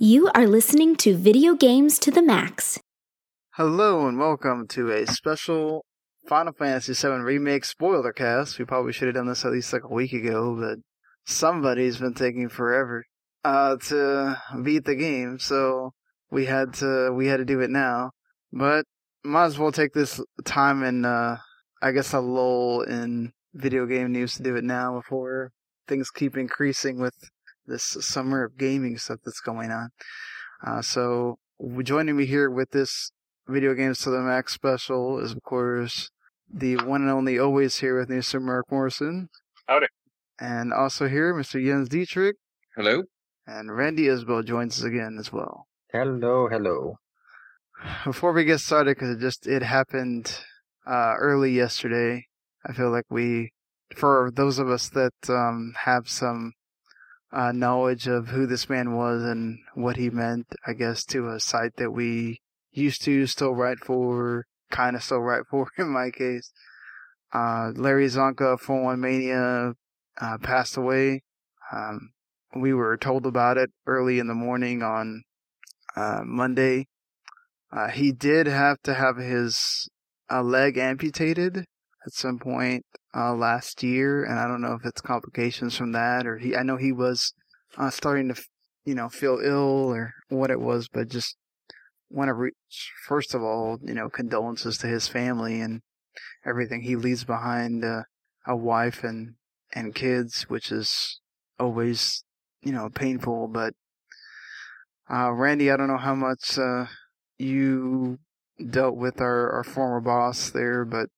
You are listening to Video Games to the Max. Hello and welcome to a special Final Fantasy VII Remake spoiler cast. We probably should have done this at least like a week ago, but somebody's been taking forever uh, to beat the game, so we had to we had to do it now. But might as well take this time and uh, I guess a lull in video game news to do it now before things keep increasing with this summer of gaming stuff that's going on. Uh, so joining me here with this video games to the max special is of course the one and only always here with me, Sir Marc Morrison. Howdy. And also here, Mr. Jens Dietrich. Hello. And Randy Isbelle joins us again as well. Hello, hello. Before we get started, because it just it happened uh, early yesterday, I feel like we, for those of us that um, have some uh, knowledge of who this man was and what he meant, I guess, to a site that we used to still write for, kind of still write for in my case. Uh, Larry Csonka, 41 Mania, uh, passed away. Um, we were told about it early in the morning on uh, Monday. Uh, he did have to have his uh, leg amputated at some point uh, last year, and I don't know if it's complications from that or he. I know he was uh, starting to, you know, feel ill or what it was, but just want to reach first of all, you know, condolences to his family and everything he leaves behind, uh, a wife and and kids, which is always, you know, painful. But uh, Randy, I don't know how much uh, you dealt with our, our former boss there, but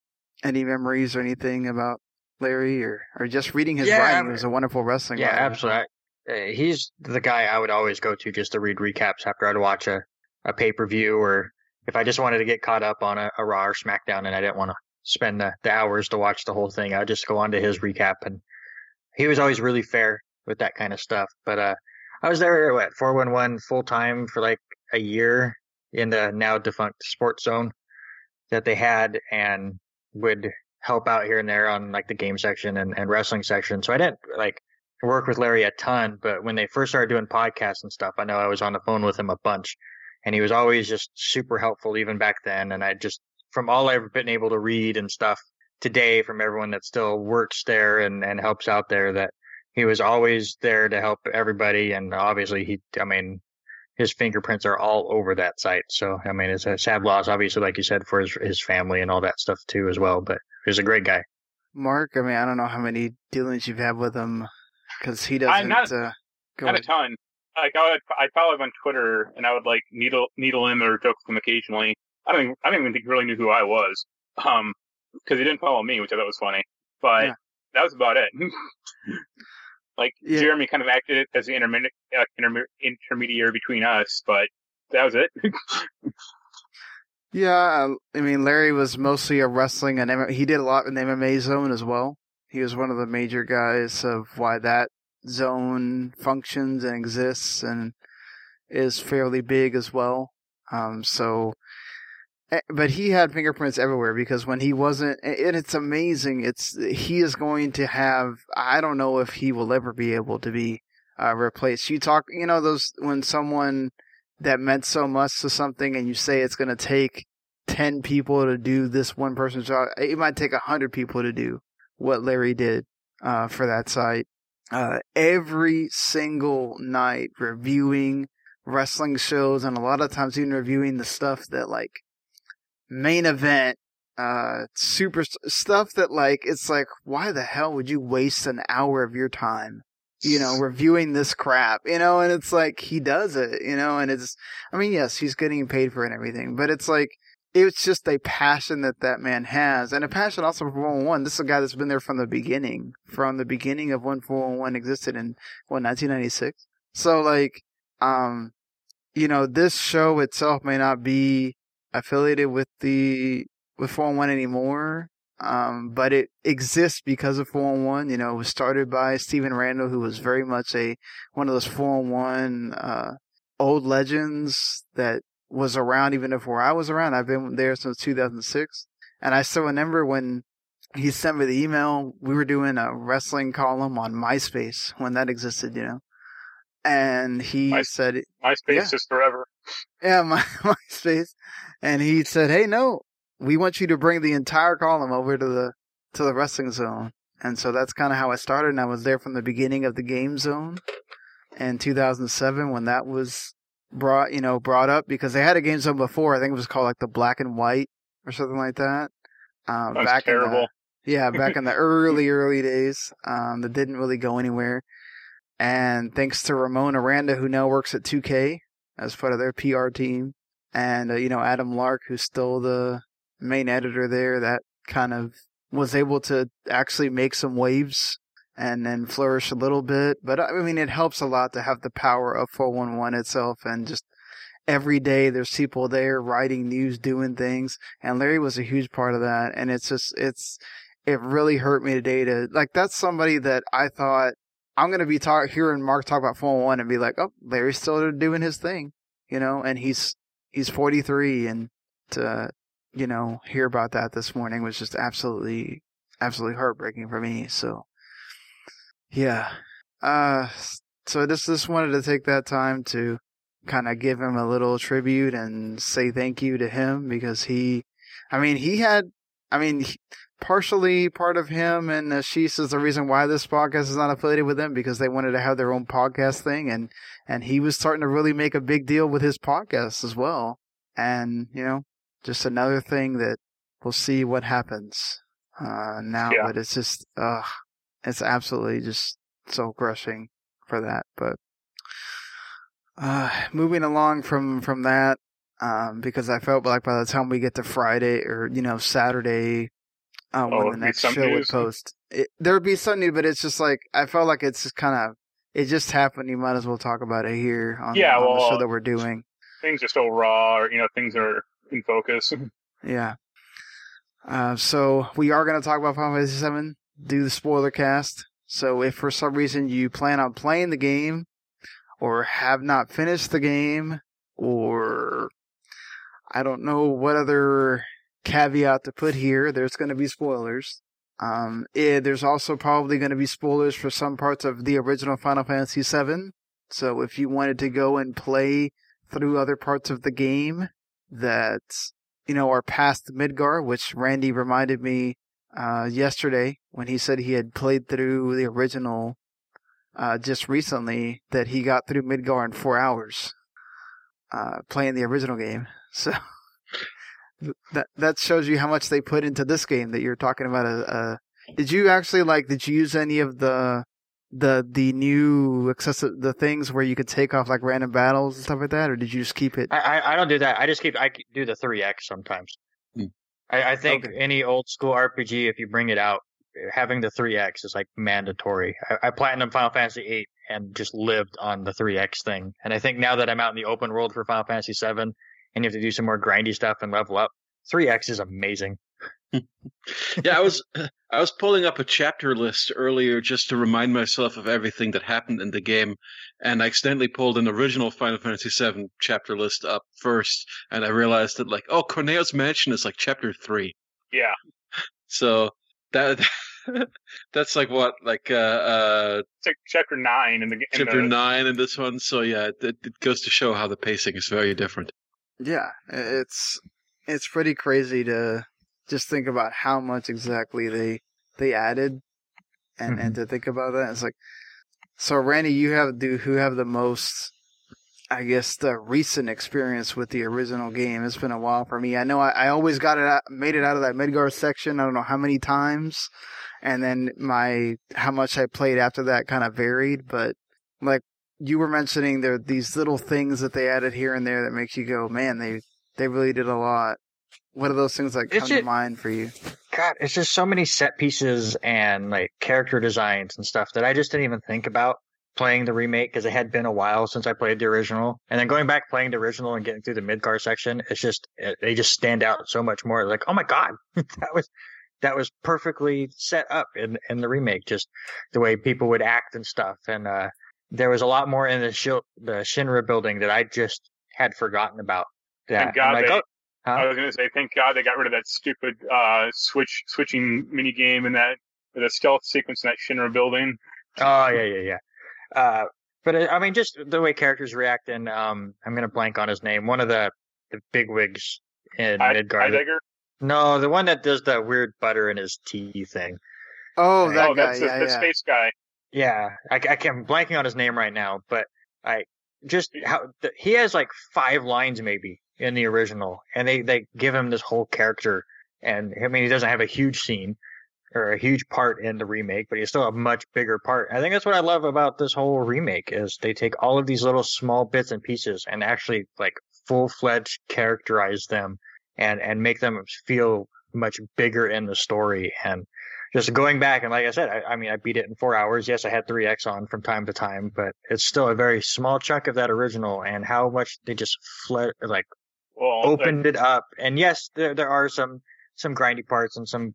any memories or anything about Larry or, or just reading his Yeah, writing? He was a wonderful wrestling Yeah, writer. absolutely. Uh, he's the guy I would always go to just to read recaps after I'd watch a, a pay per view or if I just wanted to get caught up on a, a Raw or SmackDown and I didn't want to spend the, the hours to watch the whole thing. I'd just go on to his recap and he was always really fair with that kind of stuff. But uh, I was there at 411 full time for like a year in the now defunct sports zone that they had and would help out here and there on like the game section and, and wrestling section. So I didn't like work with Larry a ton, but when they first started doing podcasts and stuff, I know I was on the phone with him a bunch and he was always just super helpful even back then. And I just, from all I've been able to read and stuff today from everyone that still works there and, and helps out there that he was always there to help everybody. And obviously he, I mean, his fingerprints are all over that site. So, I mean, it's a sad loss, obviously, like you said, for his, his family and all that stuff too, as well. But he's a great guy. Marc, I mean, I don't know how many dealings you've had with him because he I'm doesn't. not- uh, go Not a ton. Like I would, I follow him on Twitter, and I would like needle needle him or joke with him occasionally. I don't, even, I don't even think he really knew who I was, um, because he didn't follow me, which I thought was funny. But Yeah. that was about it. like Yeah. Jeremy kind of acted as the intermediate uh, interme- intermediary between us, but that was it. Yeah, I mean, Larry was mostly a wrestling and M- he did a lot in the MMA zone as well. He was one of the major guys of why that zone functions and exists and is fairly big as well. Um, so, but he had fingerprints everywhere because when he wasn't, and it's amazing. It's he is going to have. I don't know if he will ever be able to be uh, replaced. You talk, you know, those when someone that meant so much to something and you say it's going to take 10 people to do this one person's job it might take 100 people to do what larry did uh, for that site uh, every single night reviewing wrestling shows and a lot of times even reviewing the stuff that like main event uh super stuff that like it's like why the hell would you waste an hour of your time you know, reviewing this crap, you know, and it's like he does it, you know, and it's, I mean, yes, he's getting paid for it and everything, but it's like it's just a passion that that man has, and a passion also for 411. This is a guy that's been there from the beginning, from the beginning of when 411 existed in what 1996. So like, um, you know, this show itself may not be affiliated with the with 411 anymore, um, but it exists because of 411. You know, it was started by Stephen Randall, who was very much a one of those 411 uh, old legends that was around even before I was around. I've been there since 2006, and I still remember when he sent me the email. We were doing a wrestling column on MySpace when that existed, you know. And he My- said, MySpace Yeah. is forever. "Yeah, my MySpace," and he said, "Hey, no, we want you to bring the entire column over to the to the wrestling zone." And so that's kind of how I started. And I was there from the beginning of the game zone in 2007 when that was brought, you know, brought up because they had a game zone before. I think it was called like the black and white or something like that. Um, That's back in terrible. the yeah, back in the early early days, um, that didn't really go anywhere. And thanks to Ramon Aranda, who now works at 2K as part of their PR team, and uh, you know Adam Larck, who's still the main editor there, that kind of was able to actually make some waves and then flourish a little bit. But I mean, it helps a lot to have the power of 411 itself and just every day there's people there writing news, doing things. And Larry was a huge part of that. And it's just, it's, it really hurt me today to, like, that's somebody that I thought I'm to be talk, hearing Marc talk about 411 and be like, oh, Larry's still doing his thing, you know, and he's, he's 43 and to, you know, hear about that this morning was just absolutely, absolutely heartbreaking for me. So, yeah. Uh, so just, just wanted to take that time to kind of give him a little tribute and say thank you to him because he, I mean, he had, I mean, partially part of him and Ashish is the reason why this podcast is not affiliated with them because they wanted to have their own podcast thing and, and he was starting to really make a big deal with his podcast as well. And, you know, just another thing that we'll see what happens, uh, now, Yeah. but it's just, uh, it's absolutely just so crushing for that. But, uh, moving along from, from that, um, because I felt like by the time we get to Friday or, you know, Saturday, uh, Oh, when the next show would post, it, there would be some new, but it's just like, I felt like it's just kind of, it just happened. You might as well talk about it here on, Yeah, on the show that we're doing. Things are still raw, or you know, things are in focus. Yeah. Uh, so we are going to talk about Final Fantasy VII, do the spoiler cast. So if for some reason you plan on playing the game, or have not finished the game, or I don't know what other caveat to put here, there's going to be spoilers. Um, eh, there's also probably going to be spoilers for some parts of the original Final Fantasy VII. So if you wanted to go and play through other parts of the game that you know, are past Midgar, which Randy reminded me uh, yesterday when he said he had played through the original uh, just recently, that he got through Midgar in four hours uh, playing the original game. So that that shows you how much they put into this game that you're talking about. Uh, uh, did you actually like? Did you use any of the the the new accessi- the things where you could take off like random battles and stuff like that, or did you just keep it? I, I I don't do that. I just keep I do the three X sometimes. Hmm. I, I think Okay. any old school RPG, if you bring it out, having the three X is like mandatory. I, I platinum Final Fantasy eight and just lived on the three X thing. And I think now that I'm out in the open world for Final Fantasy seven, and you have to do some more grindy stuff and level up, three X is amazing. yeah, I was I was pulling up a chapter list earlier just to remind myself of everything that happened in the game, and I accidentally pulled an original Final Fantasy VII chapter list up first, and I realized that like, oh, Corneo's Mansion is like chapter three, yeah, so that that's like what like uh, uh it's like chapter nine in the in chapter the, nine in this one. So yeah, it, it goes to show how the pacing is very different. Yeah, it's it's pretty crazy to just think about how much exactly they they added, and and mm-hmm. to think about that, it's like so. Randy, you have do who have the most, I guess, the recent experience with the original game. It's been a while for me. I know I, I always got it out, made it out of that Midgar section. I don't know how many times, and then my how much I played after that kind of varied, but like you were mentioning there these little things that they added here and there that makes you go, man, they they really did a lot what are those things that It's come to mind for you? God, it's just so many set pieces and like character designs and stuff that I just didn't even think about playing the remake because it had been a while since I played the original. And then going back playing the original and getting through the Midgar section, it's just it, they just stand out so much more. Like, oh my god, that was that was perfectly set up in in the remake. Just the way people would act and stuff, and uh, there was a lot more in the Shil- the Shinra building that I just had forgotten about. That Thank God I'm like, they- oh, huh? I was gonna say, thank God they got rid of that stupid uh, switch switching mini game and that the stealth sequence in that Shinra building. Oh yeah, yeah, yeah. Uh, but uh, I mean, just the way characters react, and um, I'm gonna blank on his name. One of the the bigwigs in I, Midgard. Heidegger. no, the one that does the weird butter in his tea thing. Oh, Right. that oh, guy. that's the, yeah, the yeah. space guy. Yeah, I, I can't, I'm blanking on his name right now, but I just how the, he has like five lines maybe in the original, and they they give him this whole character, and I mean he doesn't have a huge scene or a huge part in the remake, but he's still a much bigger part. I think that's what I love about this whole remake is they take all of these little small bits and pieces and actually like full fledged characterize them and and make them feel much bigger in the story and just going back and like I said, I, I mean, I beat it in four hours. Yes, I had three X on from time to time, but it's still a very small chunk of that original. And how much they just fled, like Well, opened it up. And yes, there there are some some grindy parts and some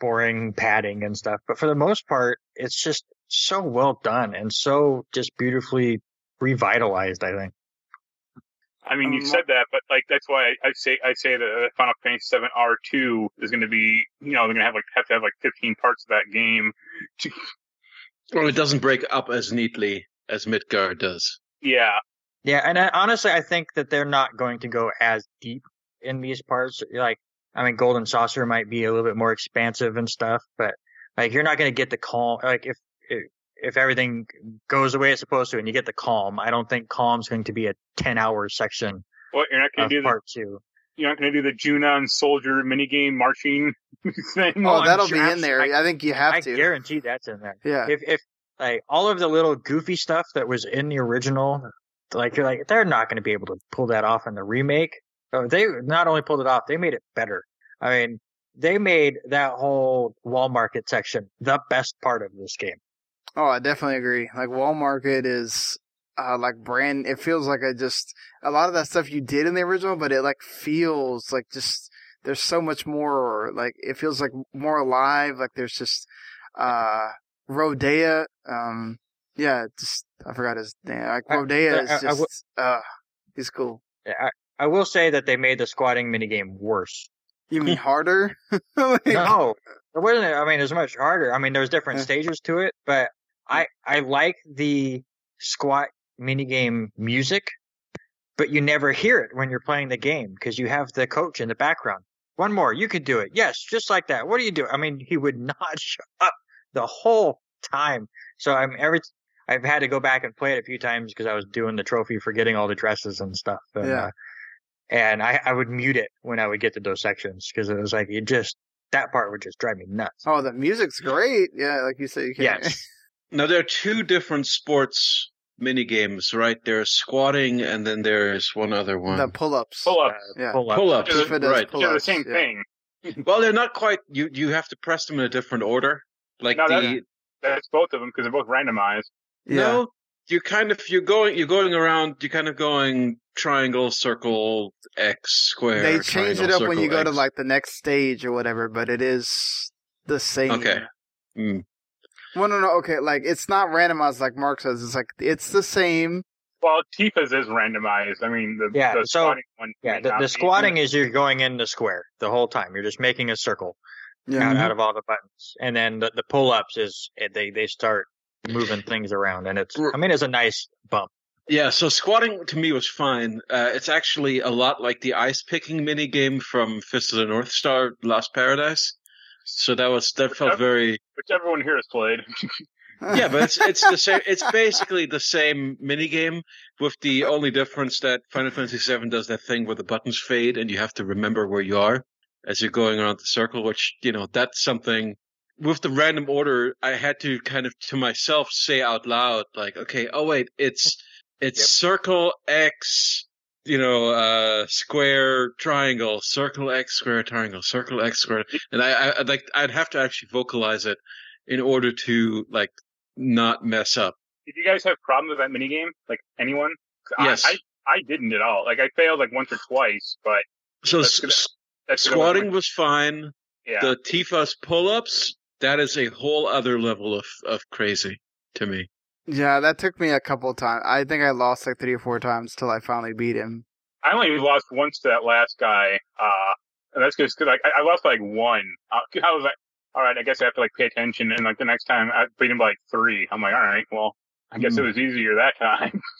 boring padding and stuff, but for the most part, it's just so well done and so just beautifully revitalized. I think. I mean, you Um, said that, but like that's why I, I say I say that uh, Final Fantasy VII R two is going to be, you know, they're going to have like have to have like fifteen parts of that game. To, Well, it doesn't break up as neatly as Midgard does. yeah, Yeah, and I, honestly, I think that they're not going to go as deep in these parts. Like, I mean, Golden Saucer might be a little bit more expansive and stuff, but like, you're not going to get the Kalm. Like, if, if if everything goes the way it's supposed to, and you get the Kalm, I don't think Kalm's going to be a ten hour section what you're not going to do the part two. you're not going to do the Junon soldier minigame marching thing. Oh, oh that'll sure- be in there. I, think you have I to. guarantee that's in there. yeah. If if like all of the little goofy stuff that was in the original, like you're like they're not going to be able to pull that off in the remake. Oh, they not only pulled it off, they made it better. I mean, they made that whole wall market section the best part of this game. Oh, I definitely agree. Like Wall Market is uh, like brand. It feels like I just a lot of that stuff you did in the original, but it like feels like just there's so much more. Like it feels like more alive. Like there's just uh Rhodea. Um, yeah, just I forgot his name. Like Rhodea is I- I just w- uh, he's cool. I, I will say that they made the squatting minigame worse. You mean harder? Like- No, it wasn't. I mean, it was much harder. I mean, there's different stages to it, but I I like the squat minigame music, but you never hear it when you're playing the game because you have the coach in the background. One more, you could do it. Yes, just like that. What do you do? I mean, he would not shut up the whole time. So I'm every. I've had to go back and play it a few times because I was doing the trophy for getting all the dresses and stuff. And, Yeah. uh, and I, I would mute it when I would get to those sections because it was like it just that part would just drive me nuts. Oh, the music's great. Yeah, like you said, you can't. Yes. Now there are two different sports mini games, right? There's squatting, and then there's one other one. the pull-ups. Pull up. Yeah. Pull up. Pull-ups, Tifa does right? pull- They're the same yeah. thing. Well, they're not quite. You you have to press them in a different order. Like No, the that- That's both of them because they're both randomized. Yeah. no, you kind of you're going you're going around. You're kind of going triangle, circle, X, square. they change it triangle, up when you circle, go to like the next stage or whatever, but it is the same. Okay. Mm. Well, no, no, okay. Like it's not randomized like Marc says. It's like it's the same. Well, Tifa's is randomized. I mean, the, Yeah, the so- squatting one. Yeah, the, the squatting is you're going in the square the whole time. You're just making a circle Yeah. out, out of all the buttons, and then the, the pull ups is eh, they they start moving things around, and it's I mean it's a nice bump. Yeah, so squatting to me was fine. Uh, it's actually a lot like the ice picking mini game from Fist of the North Star Lost Paradise. So that was that felt very which everyone here has played. yeah, but it's it's the same. It's basically the same mini game with the only difference that Final Fantasy VII does that thing where the buttons fade and you have to remember where you are as you're going around the circle. Which you know that's something with the random order. I had to kind of to myself say out loud like, okay, oh wait, it's it's Yep. circle X you know, uh, square, triangle, circle, X, square, triangle, circle, X, square, and I, I I'd like I'd have to actually vocalize it in order to like not mess up. Did you guys have problems with that minigame? Like anyone? Yes. I, I I didn't at all. Like I failed like once or twice, but So That's s- good. s- that's squatting was fine. Yeah. The Tifas pull-ups, that is a whole other level of of crazy to me. Yeah, that took me a couple times. I think I lost like three or four times till I finally beat him. I only lost once to that last guy, uh, and that's just because I, I lost by like one. Uh, I was like, all right, I guess I have to like pay attention, and like the next time I beat him by like three. I'm like, all right, well, I guess it was easier that time.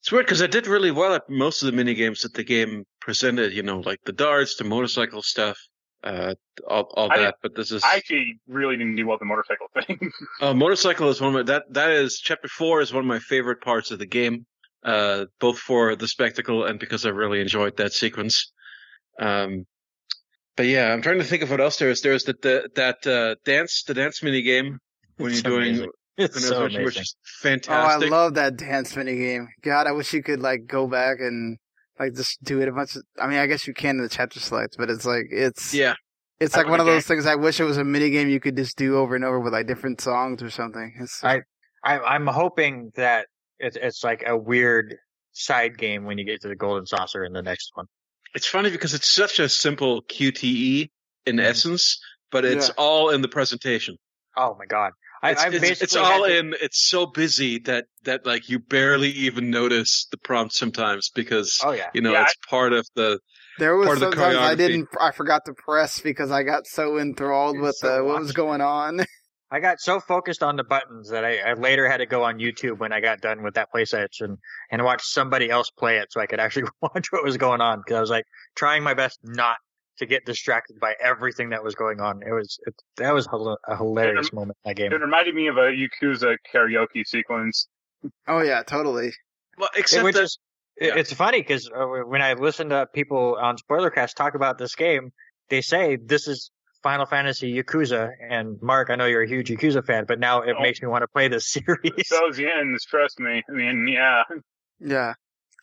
It's weird because I did really well at most of the mini games that the game presented. You know, like the darts, the motorcycle stuff, uh, all all I that. But this is I actually really didn't do well the motorcycle thing. uh, motorcycle is one of my that that is chapter four is one of my favorite parts of the game. Uh, both for the spectacle and because I really enjoyed that sequence. Um, but yeah, I'm trying to think of what else there is. There's that the, that uh, dance the dance mini game when It's you're doing amazing. It's so I was which amazing. is Oh, I love that dance mini game. God, I wish you could like go back and like just do it a bunch of. I mean, I guess you can in the chapter selects, but it's like it's yeah, it's like one of agree. those things. I wish it was a mini game you could just do over and over with like different songs or something. It's, I- I, I'm hoping that it's it's like a weird side game when you get to the golden saucer in the next one. it's funny because it's such a simple QTE in Mhm. essence, but it's Yeah. all in the presentation. Oh my god! I, It's, I've it's, basically it's all to- in. It's so busy that that like you barely even notice the prompt sometimes because Oh yeah, you know Yeah, it's part of the. there was part of the sometimes I didn't. I forgot to press because I got so enthralled You're with so uh, what was going on. I got so focused on the buttons that I, I later had to go on YouTube when I got done with that play session and watch somebody else play it so I could actually watch what was going on because I was like trying my best not to get distracted by everything that was going on. It was it, that was a hilarious moment in that game. it reminded me of a Yakuza karaoke sequence. oh yeah, totally. Well, except which that is yeah. it's funny because uh, when I listen to people on Spoilercast talk about this game, they say this is Final Fantasy Yakuza. And Marc, I know you're a huge Yakuza fan, but now it Oh. makes me want to play this series. Those ends, trust me. I mean, yeah. Yeah.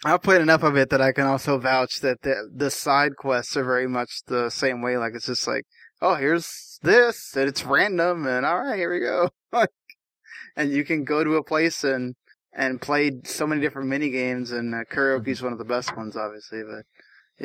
I've played enough of it that I can also vouch that the the side quests are very much the same way. Like it's just like, oh, here's this, and it's random, and all right, here we go. and you can go to a place and and play so many different mini games, and uh, karaoke's one of the best ones, obviously. But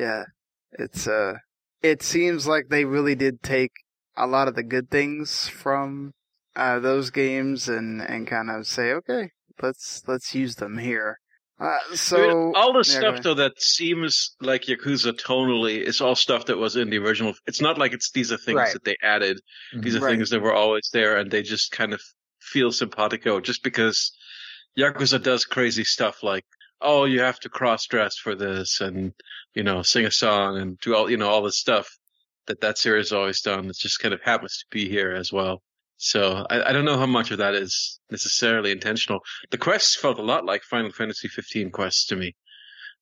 yeah, it's uh, it seems like they really did take a lot of the good things from uh those games and and kind of say, okay, let's let's use them here. Uh, so I mean, all the yeah, stuff though that seems like Yakuza tonally is all stuff that was in the original. It's not like it's these are things Right. that they added. These are Right. things that were always there, and they just kind of feel simpatico just because Yakuza does crazy stuff like, oh, you have to cross dress for this, and you know, sing a song and do all you know all this stuff that that series always done. It just kind of happens to be here as well. So I, I don't know how much of that is necessarily intentional. The quests felt a lot like Final Fantasy 15 quests to me,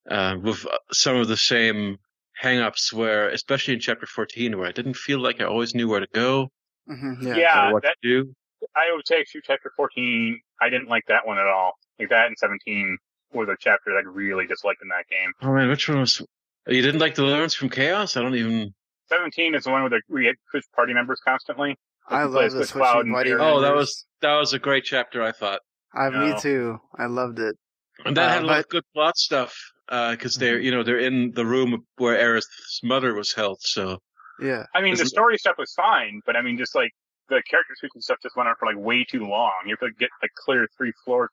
uh, with uh, some of the same hang-ups where, especially in chapter 14, where I didn't feel like I always knew where to go Mhm, Yeah, yeah. or what that, to do. I would say actually chapter 14, I didn't like that one at all. Like that and 17 were the chapters I really disliked in that game. Oh man, which one was? You didn't like the Deliverance from Chaos? I don't even. 17 is the one where the, we had switch party members constantly. I love as the switching Cloud and buddy. Bear. Oh, that was that was a great chapter. I thought, I, me No. too. I loved it. and that Uh, had a lot of good plot stuff because they're you know they're in the room where Aerith's mother was held. So Yeah. I mean, the Isn't- story stuff was fine, but I mean, just like the character switching stuff just went on for like way too long. You have to get like clear three floors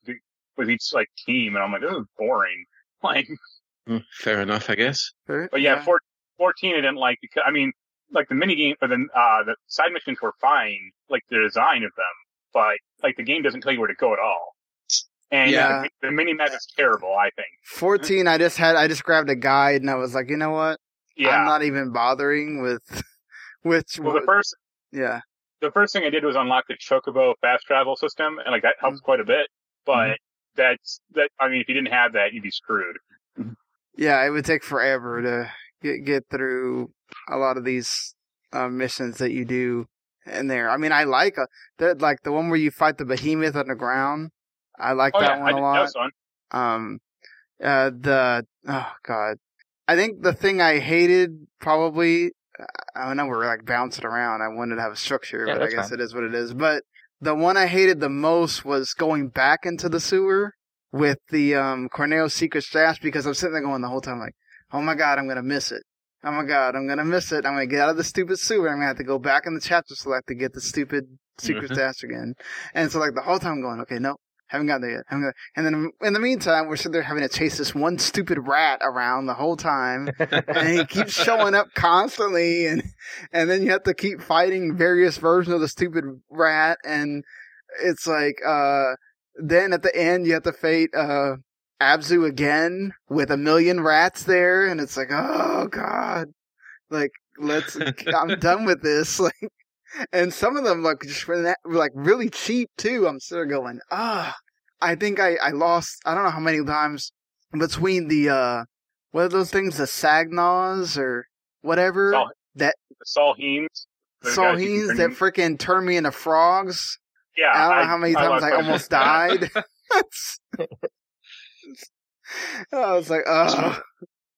with each- like team, and I'm like, this is boring. Like, mm, fair enough, I guess. but yeah, four, 14 I didn't like because I mean, like the mini game or the uh the side missions were fine, like the design of them, but like the game doesn't tell you where to go at all. And Yeah. the, the mini map is terrible. I think. 14, I just had, I just grabbed a guide and I was like, you know what? Yeah. I'm not even bothering with, which, well, the first yeah. the first thing I did was unlock the Chocobo fast travel system, and like that Mm-hmm. helps quite a bit. But that's that. I mean, if you didn't have that, you'd be screwed. Yeah, it would take forever to get, get through a lot of these uh, missions that you do in there. I mean, I like uh, that, like the one where you fight the behemoth underground. I like Oh that yeah, one I, a lot. Um, Uh, the oh god, I think the thing I hated probably. I don't know we're like bouncing around. I wanted to have a structure, Yeah, but I guess fine. it is what it is. But the one I hated the most was going back into the sewer with the um Corneo's secret stash because I'm sitting there going the whole time like, oh my god, I'm gonna miss it. Oh my god, I'm gonna miss it. I'm gonna get out of the stupid sewer. I'm gonna have to go back in the chapter select to get the stupid secret Mhm. stash again. And so like the whole time I'm going, okay, no, haven't gotten there yet. Haven't got... And then in the meantime, we're sitting there having to chase this one stupid rat around the whole time, and he keeps showing up constantly, and and then you have to keep fighting various versions of the stupid rat, and it's like uh then at the end you have to fight uh Abzu again with a million rats there, and it's like, oh god, like let's, I'm done with this, like, and some of them like just were that- like really cheap too. I'm still going, ah, I think I I lost, I don't know how many times between the uh, what are those things, the Sagnaws or whatever, Saul- that The Salheens. the guys you can Salheens turn that in- freaking turn me into frogs. Yeah, I don't know how many times I almost died. I was like, oh.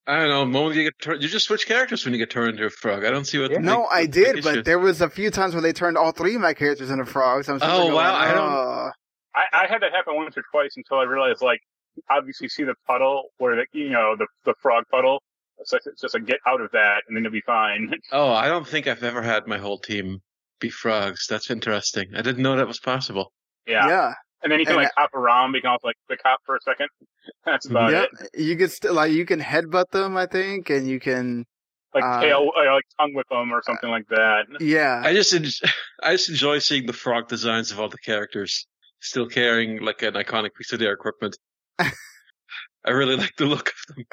I don't know. The moment you get turned, you just switch characters when you get turned into a frog. I don't see what. Yeah. the No, big- I the did, but there was a few times where they turned all three of my characters into frogs. I'm sitting Oh, going, wow, I don't- "Oh." I, I had that happen once or twice until I realized, like, obviously see the puddle where the you know the the frog puddle. It's, like, it's just like get out of that and then you'll be fine. Oh, I don't think I've ever had my whole team be frogs. That's interesting. I didn't know that was possible. Yeah. yeah, And then you can And like hop around, you can also like pick hop for a second. That's about yep. it. You can still like you can headbutt them, I think, and you can Like Uh, tail, uh, like tongue whip them or something like that. yeah. I just, en- I just enjoy seeing the frog designs of all the characters still carrying like an iconic piece of their equipment. I really like the look of them.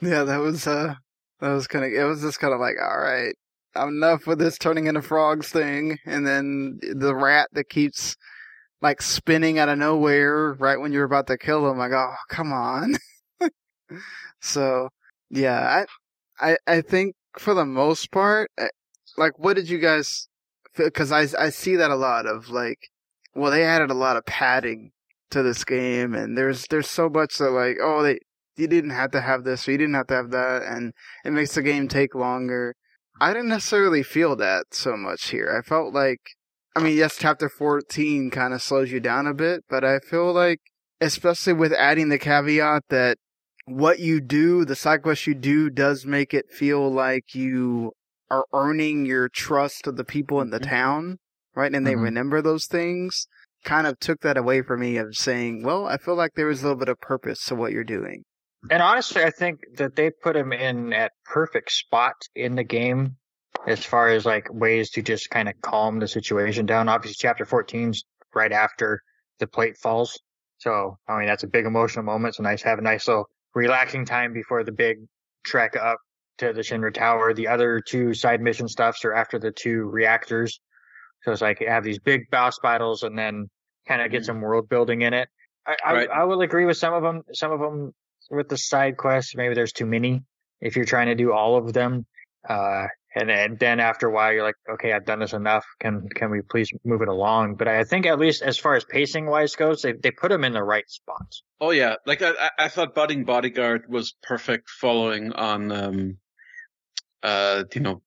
yeah, that was uh that was kind of it was just kind of like all right, enough with this turning into frogs thing, and then the rat that keeps like spinning out of nowhere right when you're about to kill him. Like, oh come on. so yeah, I I I think for the most part, eh, like, what did you guys? Because I I see that a lot of like, well, they added a lot of padding to this game, and there's there's so much that like, oh, they you didn't have to have this or you didn't have to have that, and it makes the game take longer. I didn't necessarily feel that so much here. I felt like, I mean, yes, chapter 14 kind of slows you down a bit, but I feel like, especially with adding the caveat that what you do, the side quest you do, does make it feel like you are earning your trust of the people in the Mhm. town, right? And they Mhm. remember those things. Kind of took that away from me of saying, well, I feel like there was a little bit of purpose to what you're doing. And honestly, I think that they put him in at perfect spot in the game as far as like ways to just kind of calm the situation down. Obviously, chapter 14's right after the plate falls. So, I mean, that's a big emotional moment. So nice to have a nice little relaxing time before the big trek up to the Shinra Tower. The other two side mission stuffs are after the two reactors. So it's like you have these big boss battles and then kind of get some world building in it. I, I, Right. I will agree with some of them. Some of them with the side quests, maybe there's too many if you're trying to do all of them. Uh, and then, then after a while, you're like, okay, I've done this enough. Can can we please move it along? But I think at least as far as pacing wise goes, they they put them in the right spots. Oh yeah, like I, I- thought Budding Bodyguard was perfect, following on, um, uh, you know,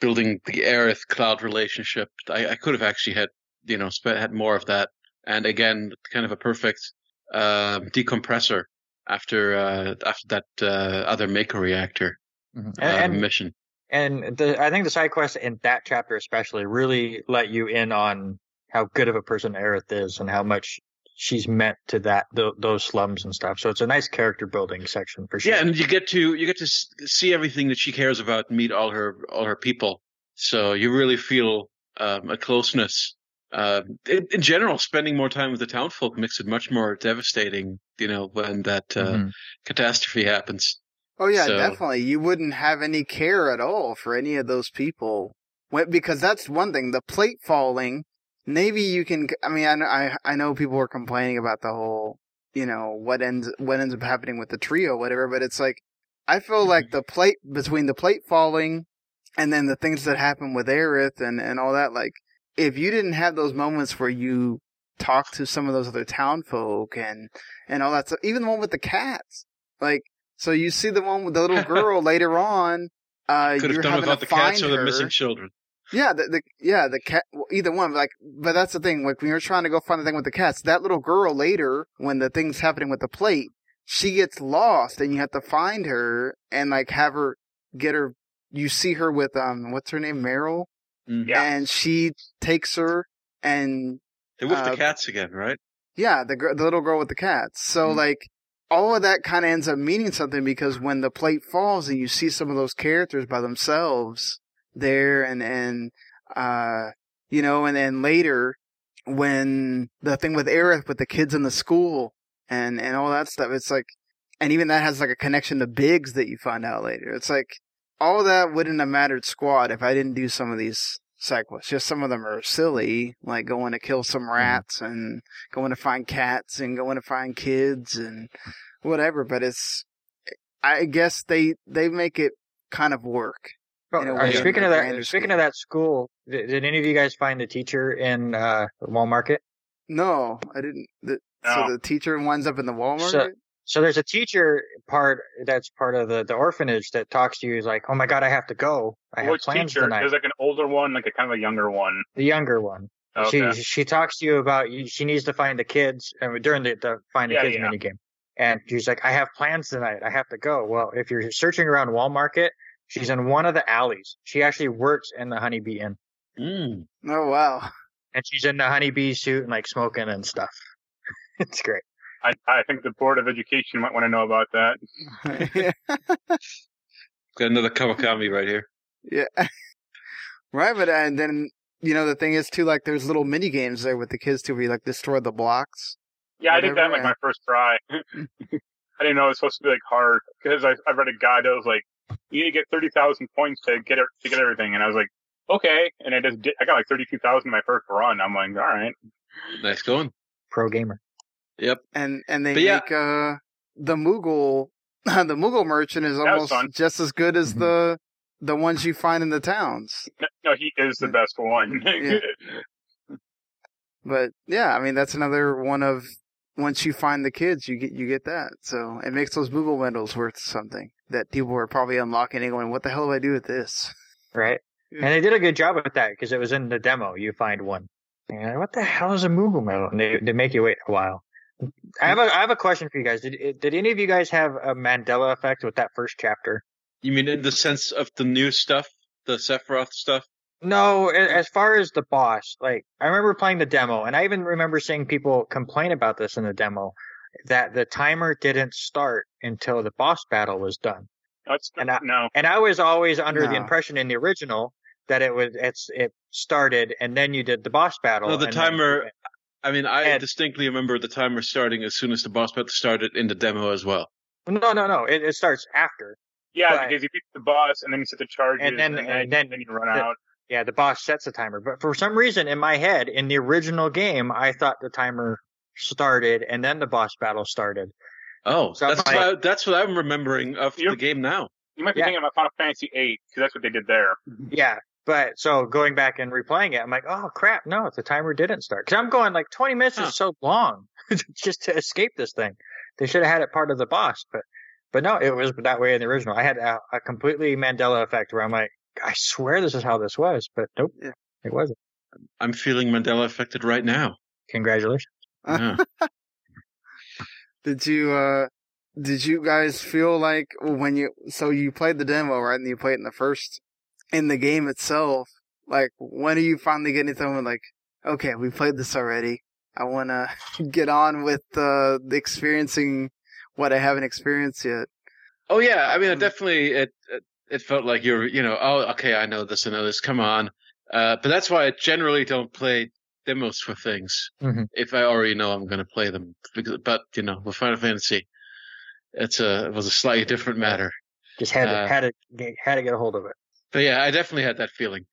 building the Aerith Cloud relationship. I, I could have actually had, you know, sp- had more of that, and again, kind of a perfect uh, decompressor after uh, after that uh, other Mako reactor And, uh, and mission. And the, I think the side quests in that chapter especially really let you in on how good of a person Aerith is and how much she's meant to that th- those slums and stuff. So it's a nice character building section for sure. Yeah, and you get to you get to see everything that she cares about, meet all her all her people. So you really feel um, a closeness. Uh, in, in general, spending more time with the townfolk makes it much more devastating. You know, when that uh, Mhm. catastrophe happens. Oh yeah, So- definitely. You wouldn't have any care at all for any of those people, because that's one thing. The plate falling, maybe you can. I mean, I know, I, I know people were complaining about the whole, you know, what ends what ends up happening with the trio, whatever. But it's like, I feel mm-hmm. like the plate between the plate falling and then the things that happen with Aerith and and all that. Like, if you didn't have those moments where you talk to some of those other town folk and and all that stuff. Even the one with the cats, like so you see the one with the little girl later on. Uh, Could you're have done having without to the cats or the her. missing children. Yeah, the, the yeah the cat. Well, either one. Like, but that's the thing. Like when you're trying to go find the thing with the cats, that little girl later, when the thing's happening with the plate, she gets lost, and you have to find her and like have her get her. You see her with um, what's her name, Meryl, Mhm. Yeah. and she takes her and They're with Uh, the cats again, right? yeah, the gr- the little girl with the cats. So Mhm. like all of that kind of ends up meaning something because when the plate falls and you see some of those characters by themselves there and and uh you know and then later when the thing with Aerith with the kids in the school and and all that stuff it's like and even that has like a connection to Biggs that you find out later. It's like all that wouldn't have mattered squad if I didn't do some of these quests. Just some of them are silly, like going to kill some rats and going to find cats and going to find kids and whatever. But it's, I guess they they make it kind of work. Oh, uh, speaking of that, speaking of that school, did, did any of you guys find the teacher in uh, Wall Market No, I didn't. The, So the teacher winds up in the Wall Market. So- So there's a teacher part that's part of the, the orphanage that talks to you. Is like, oh my god, I have to go. I have Which plans teacher? tonight. There's like an older one, like a kind of a younger one. the younger one. Okay. She she talks to you about she needs to find the kids and during the, the find the Yeah, kids yeah. mini game. And she's like, I have plans tonight. I have to go. Well, if you're searching around Wall Market, she's in one of the alleys. She actually works in the Honeybee Inn, Mm. oh wow. and she's in the Honeybee suit and like smoking and stuff. it's great. I, I think the Board of Education might want to know about that. Got another Kawakami right here. yeah. right, but and then you know the thing is too, like there's little mini games there with the kids too, where you like destroy the blocks. Yeah, I did that Whatever, like yeah. my first try. I didn't know it was supposed to be like hard because I, I read a guide that was like, you need to get thirty thousand points to get it to get everything, and I was like, okay, and I just did. I got like thirty two thousand my first run. I'm like, all right, Nice going. Pro gamer. And and they But yeah. make uh the Moogle the Moogle merchant is almost just as good as Mhm. the the ones you find in the towns. no, no he is the best one. Yeah. But yeah, I mean that's another one of once you find the kids, you get you get that. So it makes those Moogle medals worth something that people are probably unlocking and going, "What the hell do I do with this?" right? Yeah. And they did a good job with that because it was in the demo. You find one. And you're like, what the hell is a Moogle medal? And they, they make you wait a while. I have a I have a question for you guys. Did did any of you guys have a Mandela effect with that first chapter? You mean in the sense of the new stuff, the Sephiroth stuff? No, as far as the boss, like I remember playing the demo, and I even remember seeing people complain about this in the demo that the timer didn't start until the boss battle was done. That's And I- no. And I was always under the impression in the original that it was it's it started and then you did the boss battle. No, the timer- I mean, I And- distinctly remember the timer starting as soon as the boss battle started in the demo as well. No, no, no. It, it starts after. Yeah, but- because you beat the boss and then you set the charges And then- and then you run the- out. Yeah, the boss sets the timer. But for some reason in my head, in the original game, I thought the timer started and then the boss battle started. Oh, So that's I'm what, I, that's what I'm remembering of the game now. You might be Yeah. thinking about Final Fantasy VIII because that's what they did there. Yeah. But so going back and replaying it, I'm like, oh crap, no, the timer didn't start. Cause I'm going like 20 minutes Huh. is so long just to escape this thing. They should have had it part of the boss, but, but no, it was that way in the original. I had a, a completely Mandela effect where I'm like, I swear this is how this was, but nope, Yeah. it wasn't. I'm feeling Mandela affected right now. Congratulations. Yeah. Did you uh did you guys feel like when you so you played the demo right and you played it in the first in the game itself like when are you finally getting something like okay we played this already I want to get on with uh experiencing what I haven't experienced yet Oh yeah, I mean, it Mm. definitely it it- it felt like you're you know oh okay I know this I know this come on, uh, but that's why I generally don't play demos for things Mhm. if I already know I'm going to play them. Because, but you know with Final Fantasy, it's a it was a slightly different matter. Just had to, Uh, had to, get, had to get a hold of it. But yeah, I definitely had that feeling.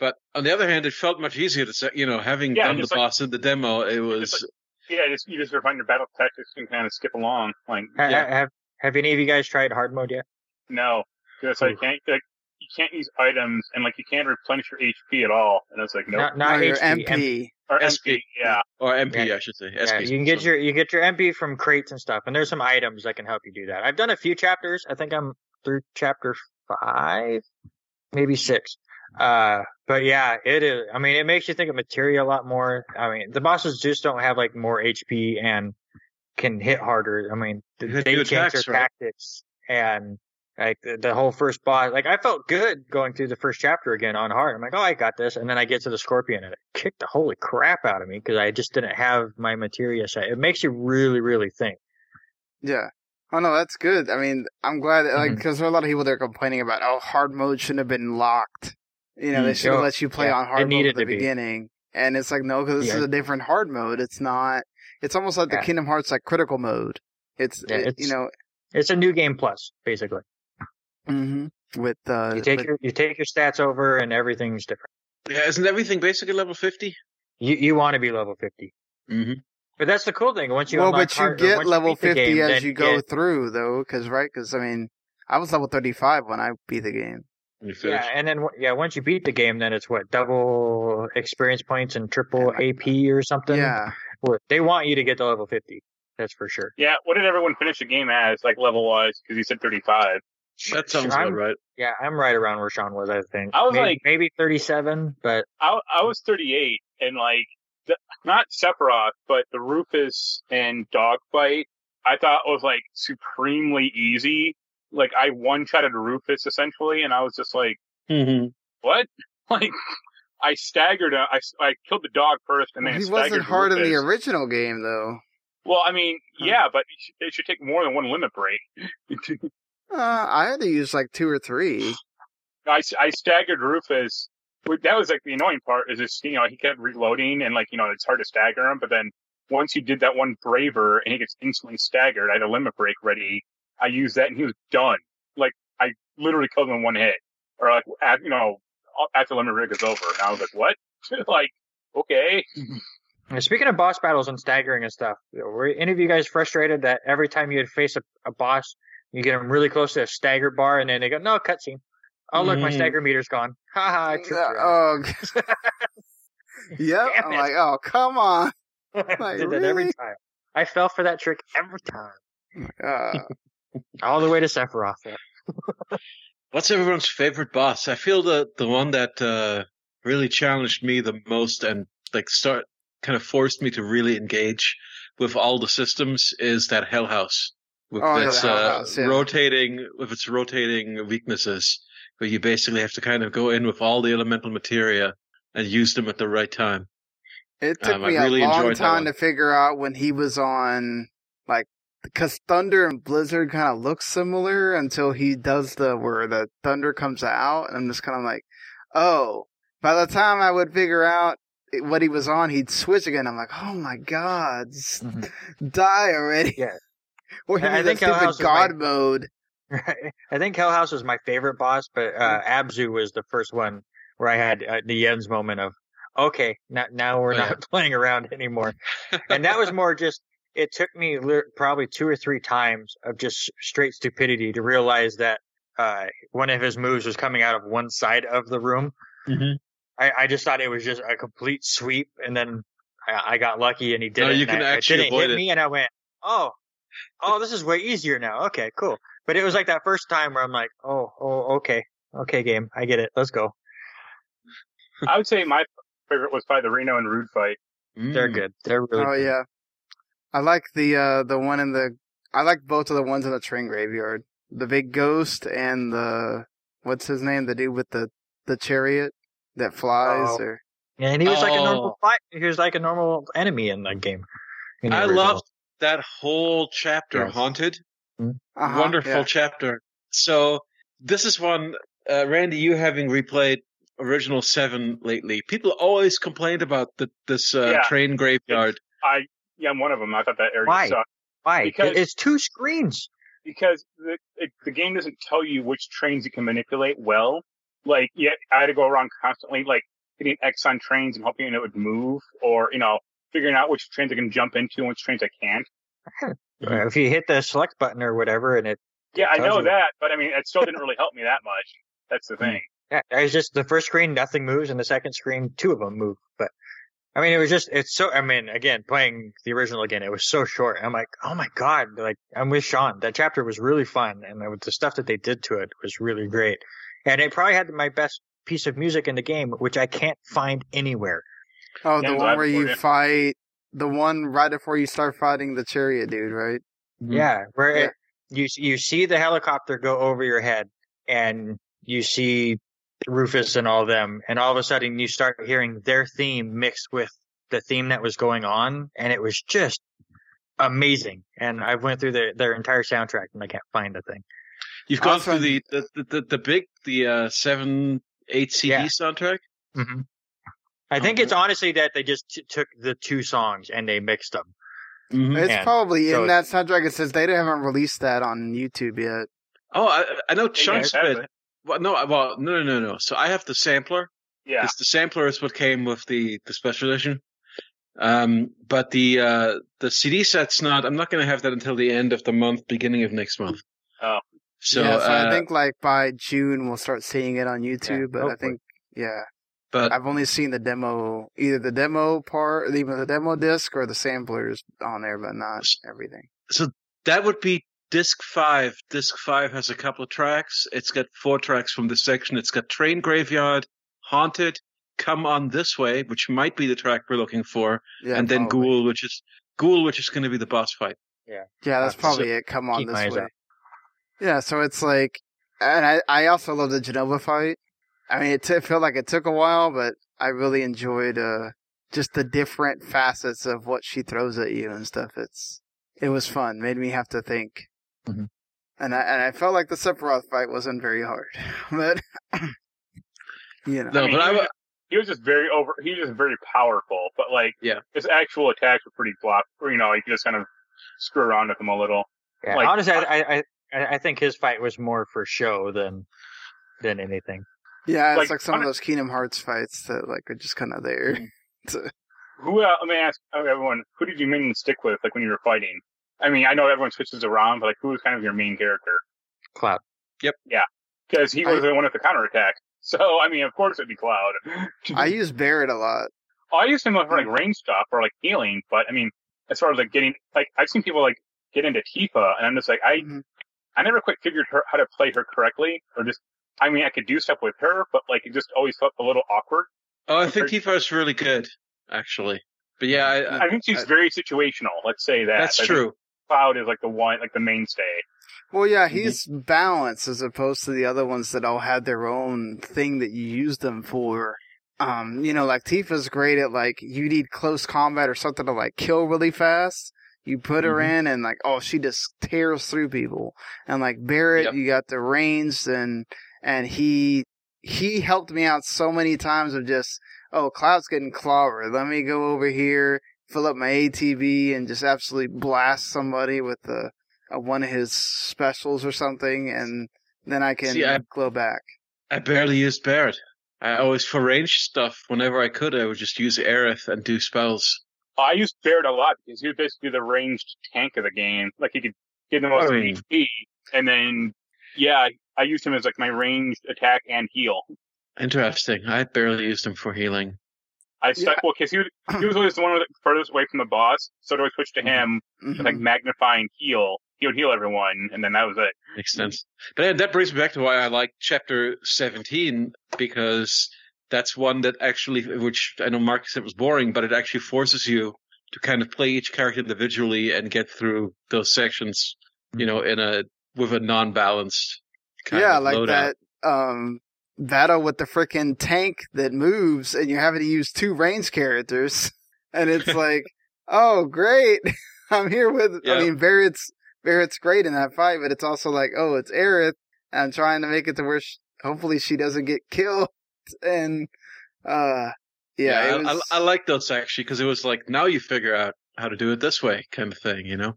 But on the other hand, it felt much easier to say you know having Yeah, done the like- boss in the demo, it was Just Yeah, just you just refine your battle tactics and kind of skip along. Like Ha- Yeah. Have, have any of you guys tried hard mode yet? no, because I can't. Like, you can't use items and like you can't replenish your HP at all. And I was like, nope. Not, not or your HP, MP. or SP. Yeah. or MP, Yeah. I should say. Yeah, SP. you can get your you get your MP from crates and stuff, and there's some items that can help you do that. I've done a few chapters. I think I'm through chapter five, maybe six. Uh, but yeah, it is. I mean, it makes you think of materia a lot more. I mean, the bosses just don't have like more HP and can hit harder. I mean, th- You hit they new change attacks, their right? tactics and like the, the whole first boss. Like I felt good going through the first chapter again on hard. I'm like, oh, I got this, and then I get to the scorpion and it kicked the holy crap out of me because I just didn't have my materia set. It makes you really, really think. Yeah. Oh no, that's good. I mean, I'm glad that, like because there are a lot of people that are complaining about oh hard mode shouldn't have been locked. You know, they Mm, should have let you play Yeah, on it hard mode at the to be. beginning. And it's like no, because this Yeah. is a different hard mode. It's not. It's almost like the Kingdom Hearts like critical mode. It's, Yeah, it- it's- you know It's a new game plus, basically. hmm with uh You take with- your you take your stats over, and everything's different. Yeah, isn't everything basically level 50? You you want to be level fifty, Mm-hmm. But that's the cool thing. Once you well, but you hard- get once level beat fifty game, as you go get- through, though, because right? Because I mean, I was level thirty five when I beat the game. Yeah, and then yeah, once you beat the game, then it's what double experience points and triple AP or something. Yeah, Well, they want you to get to level fifty. That's for sure. Yeah, what did everyone finish the game as, like level wise? Because you said 35. That sounds I'm- about right. Yeah, I'm right around where Sean was. I think I was maybe, like- maybe thirty-seven, but I I was 38, and like the, not Sephiroth, but the Rufus and dogfight, I thought was like supremely easy. Like I one shotted Rufus essentially, and I was just like, Mm-hmm. what? Like I staggered. uh, I I killed the dog first, and Well, then he staggered wasn't hard in the original game though. Well, I mean, Huh. yeah, but it should, it should take more than one limit break. Uh, I had to use like two or three. I, I staggered Rufus. That was like the annoying part is just, you know, he kept reloading and like, you know, it's hard to stagger him. But then once you did that one braver and he gets instantly staggered, I had a limit break ready. I used that and he was done. Like I literally killed him in one hit or like, at, you know, after limit break is over. And I was like, what? like, okay. Speaking of boss battles and staggering and stuff, were any of you guys frustrated that every time you would face a, a boss, you get them really close to a stagger bar, and then they go, "No cutscene." Oh look, my Mhm. stagger meter's gone. Ha ha! I tricked oh, yep. Damn I'm it. like, oh, come on. I like, did that every really? time. I fell for that trick every time, Uh, all the way to Sephiroth. Yeah. What's everyone's favorite boss? I feel the the one that uh, really challenged me the most and like start kind of forced me to really engage with all the systems is that Hell House with Oh, its the Hell uh, House, yeah. rotating with its rotating weaknesses, where you basically have to kind of go in with all the elemental materia and use them at the right time. it took Um, me really a long time to figure out when he was on, like, because Thunder and Blizzard kind of look similar until he does the where the thunder comes out, and I'm just kind of like, oh. By the time I would figure out what he was on, he'd switch again. I'm like, oh my god, s- Mhm. die already. Yeah. or he I did think stupid House is my- God mode. Right. I think Hell House was my favorite boss, but uh, Abzu was the first one where I had uh, the Yen's moment of, okay, now, now we're Oh, not yeah. playing around anymore. and that was more just, it took me probably two or three times of just straight stupidity to realize that uh, one of his moves was coming out of one side of the room. Mhm. I, I just thought it was just a complete sweep, and then I, I got lucky and he did No, it. you can I, actually it avoid hit it. me, and I went, oh, oh, this is way easier now. Okay, cool. But it was like that first time where I'm like, oh, oh, okay, okay, game, I get it. Let's go. I would say my favorite was probably the Reno and Rude fight. They're Mm. good. They're really. Oh good. yeah, I like the uh the one in the. I like both of the ones in the train graveyard. The big ghost and the what's his name? The dude with the the chariot that flies. Oh. Or Yeah, and he was like a normal Oh. fight. He was like a normal enemy in that game. in I original. loved that whole chapter, Yes. Haunted. Uh-huh, Wonderful yeah. chapter. So this is one, uh, Randy, you having replayed original seven lately. People always complained about the, this uh, Yeah. train graveyard. I yeah, I'm one of them. I thought that area Why? sucked Why? because- it's two screens. because the it, the game doesn't tell you which trains you can manipulate well. Like, yeah, I had to go around constantly, like hitting X on trains and hoping it would move, or you know, figuring out which trains I can jump into and which trains I can't. Uh, If you hit the select button or whatever, and it Yeah, I know you. that, but I mean, it still didn't really help me that much. That's the thing. Yeah, it's just the first screen, nothing moves, and the second screen, two of them move. But I mean, it was just, it's so, I mean, again, playing the original again, it was so short. I'm like, oh my God, like, I'm with Sean. That chapter was really fun. And the, the stuff that they did to it was really great. And it probably had my best piece of music in the game, which I can't find anywhere. Oh, the I'm one where you you. fight the one right before you start fighting the chariot dude, right? Yeah, where Yeah. It, you you see the helicopter go over your head, and you see Rufus and all them, and all of a sudden you start hearing their theme mixed with the theme that was going on, and it was just amazing. And I went through their their entire soundtrack, and I can't find a thing. You've gone Awesome. through the the, the the the big the uh seven eight CD Yeah. soundtrack. hmm I think it's honestly that they just t- took the two songs and they mixed them. Mhm. It's And probably so in that soundtrack. It says they haven't released that on YouTube yet. Oh, I, I know You chunks guys of it. it. Well, no, well, no, no, no, no. So I have the sampler. Yeah. Because the sampler is what came with the the special edition. Um, but the uh the CD set's not. I'm not going to have that until the end of the month, beginning of next month. Oh. So, yeah, so uh, I think like by June we'll start seeing it on YouTube. but I think yeah, but I've only seen the demo, either the demo part, even the demo disc or the samplers on there, but not everything. So that would be disc five. Disc five has a couple of tracks. It's got four tracks from this section. It's got Train Graveyard, Haunted, Come On This Way, which might be the track we're looking for, Yeah, and then probably. Ghoul, which is Ghoul, which is going to be the boss fight. Yeah, yeah, that's probably it. Come on this way. out. Yeah, so it's like, and I I also love the Jenova fight. I mean, it, t- it felt like it took a while, but I really enjoyed uh just the different facets of what she throws at you and stuff. It's it was fun. Made me have to think. Mhm. And I and I felt like the Sephiroth fight wasn't very hard, but you know, No, I mean, but I, he, was, he was just very over. He was just very powerful, but like, Yeah. his actual attacks were pretty flop. Or, you know, you just kind of screw around with them a little. Yeah, Like, honestly, I, I I I think his fight was more for show than than anything. Yeah, it's like, like, some of those Kingdom Hearts fights that like are just kind of there. Who? Uh, let me ask everyone. Who did you mainly stick with, like when you were fighting? I mean, I know everyone switches around, but like, who was kind of your main character? Cloud. Yep. Yeah, because he I- was the one with the counterattack. So, I mean, of course it'd be Cloud. I use Barrett a lot. Oh, I used him for like range stuff or like healing, but I mean, as far as like getting, like I've seen people like get into Tifa, and I'm just like, I, Mhm. I never quite figured her how to play her correctly, or just, I mean, I could do stuff with her, but like it just always felt a little awkward. oh, I think Tifa is really good, actually. But yeah, I, I, I think she's I- very situational. Let's say that. that's I true. Cloud is like the one, like the mainstay. Well, yeah, Mm-hmm. he's balanced as opposed to the other ones that all had their own thing that you use them for. Um, you know, like Tifa's great at like you need close combat or something to like kill really fast. You put her Mhm. in and like, oh, she just tears through people. And like Barrett, Yep. you got the ranged and and he he helped me out so many times of just, oh, Cloud's getting clobbered. Let me go over here, fill up my ATB, and just absolutely blast somebody with the uh, one of his specials or something, and then I can See, I- glow back. I barely used Barrett. I always for range stuff. Whenever I could, I would just use Aerith and do spells. I used Barrett a lot because he was basically the ranged tank of the game. Like he could get the most I mean- HP, and then yeah, I used him as like my ranged attack and heal. Interesting. I barely used him for healing. I stuck well because he was he was always the one with the furthest away from the boss, so I switched to him Mhm. with like magnifying heal. He would heal everyone, and then that was it. Makes sense. But yeah, that brings me back to why I like chapter 17 because that's one that actually, which I know Mark said was boring, but it actually forces you to kind of play each character individually and get through those sections, you know, in a with a non-balanced kind yeah, like loadout. that um battle with the freaking tank that moves, and you're having to use two range characters, and it's like, oh great, I'm here with. Yeah. I mean, Barrett's Barrett's great in that fight, but it's also like, oh, it's Aerith. And I'm trying to make it to where she, hopefully she doesn't get killed, and uh, yeah, it was, I, I like those actually because it was like now you figure out how to do it this way kind of thing, you know.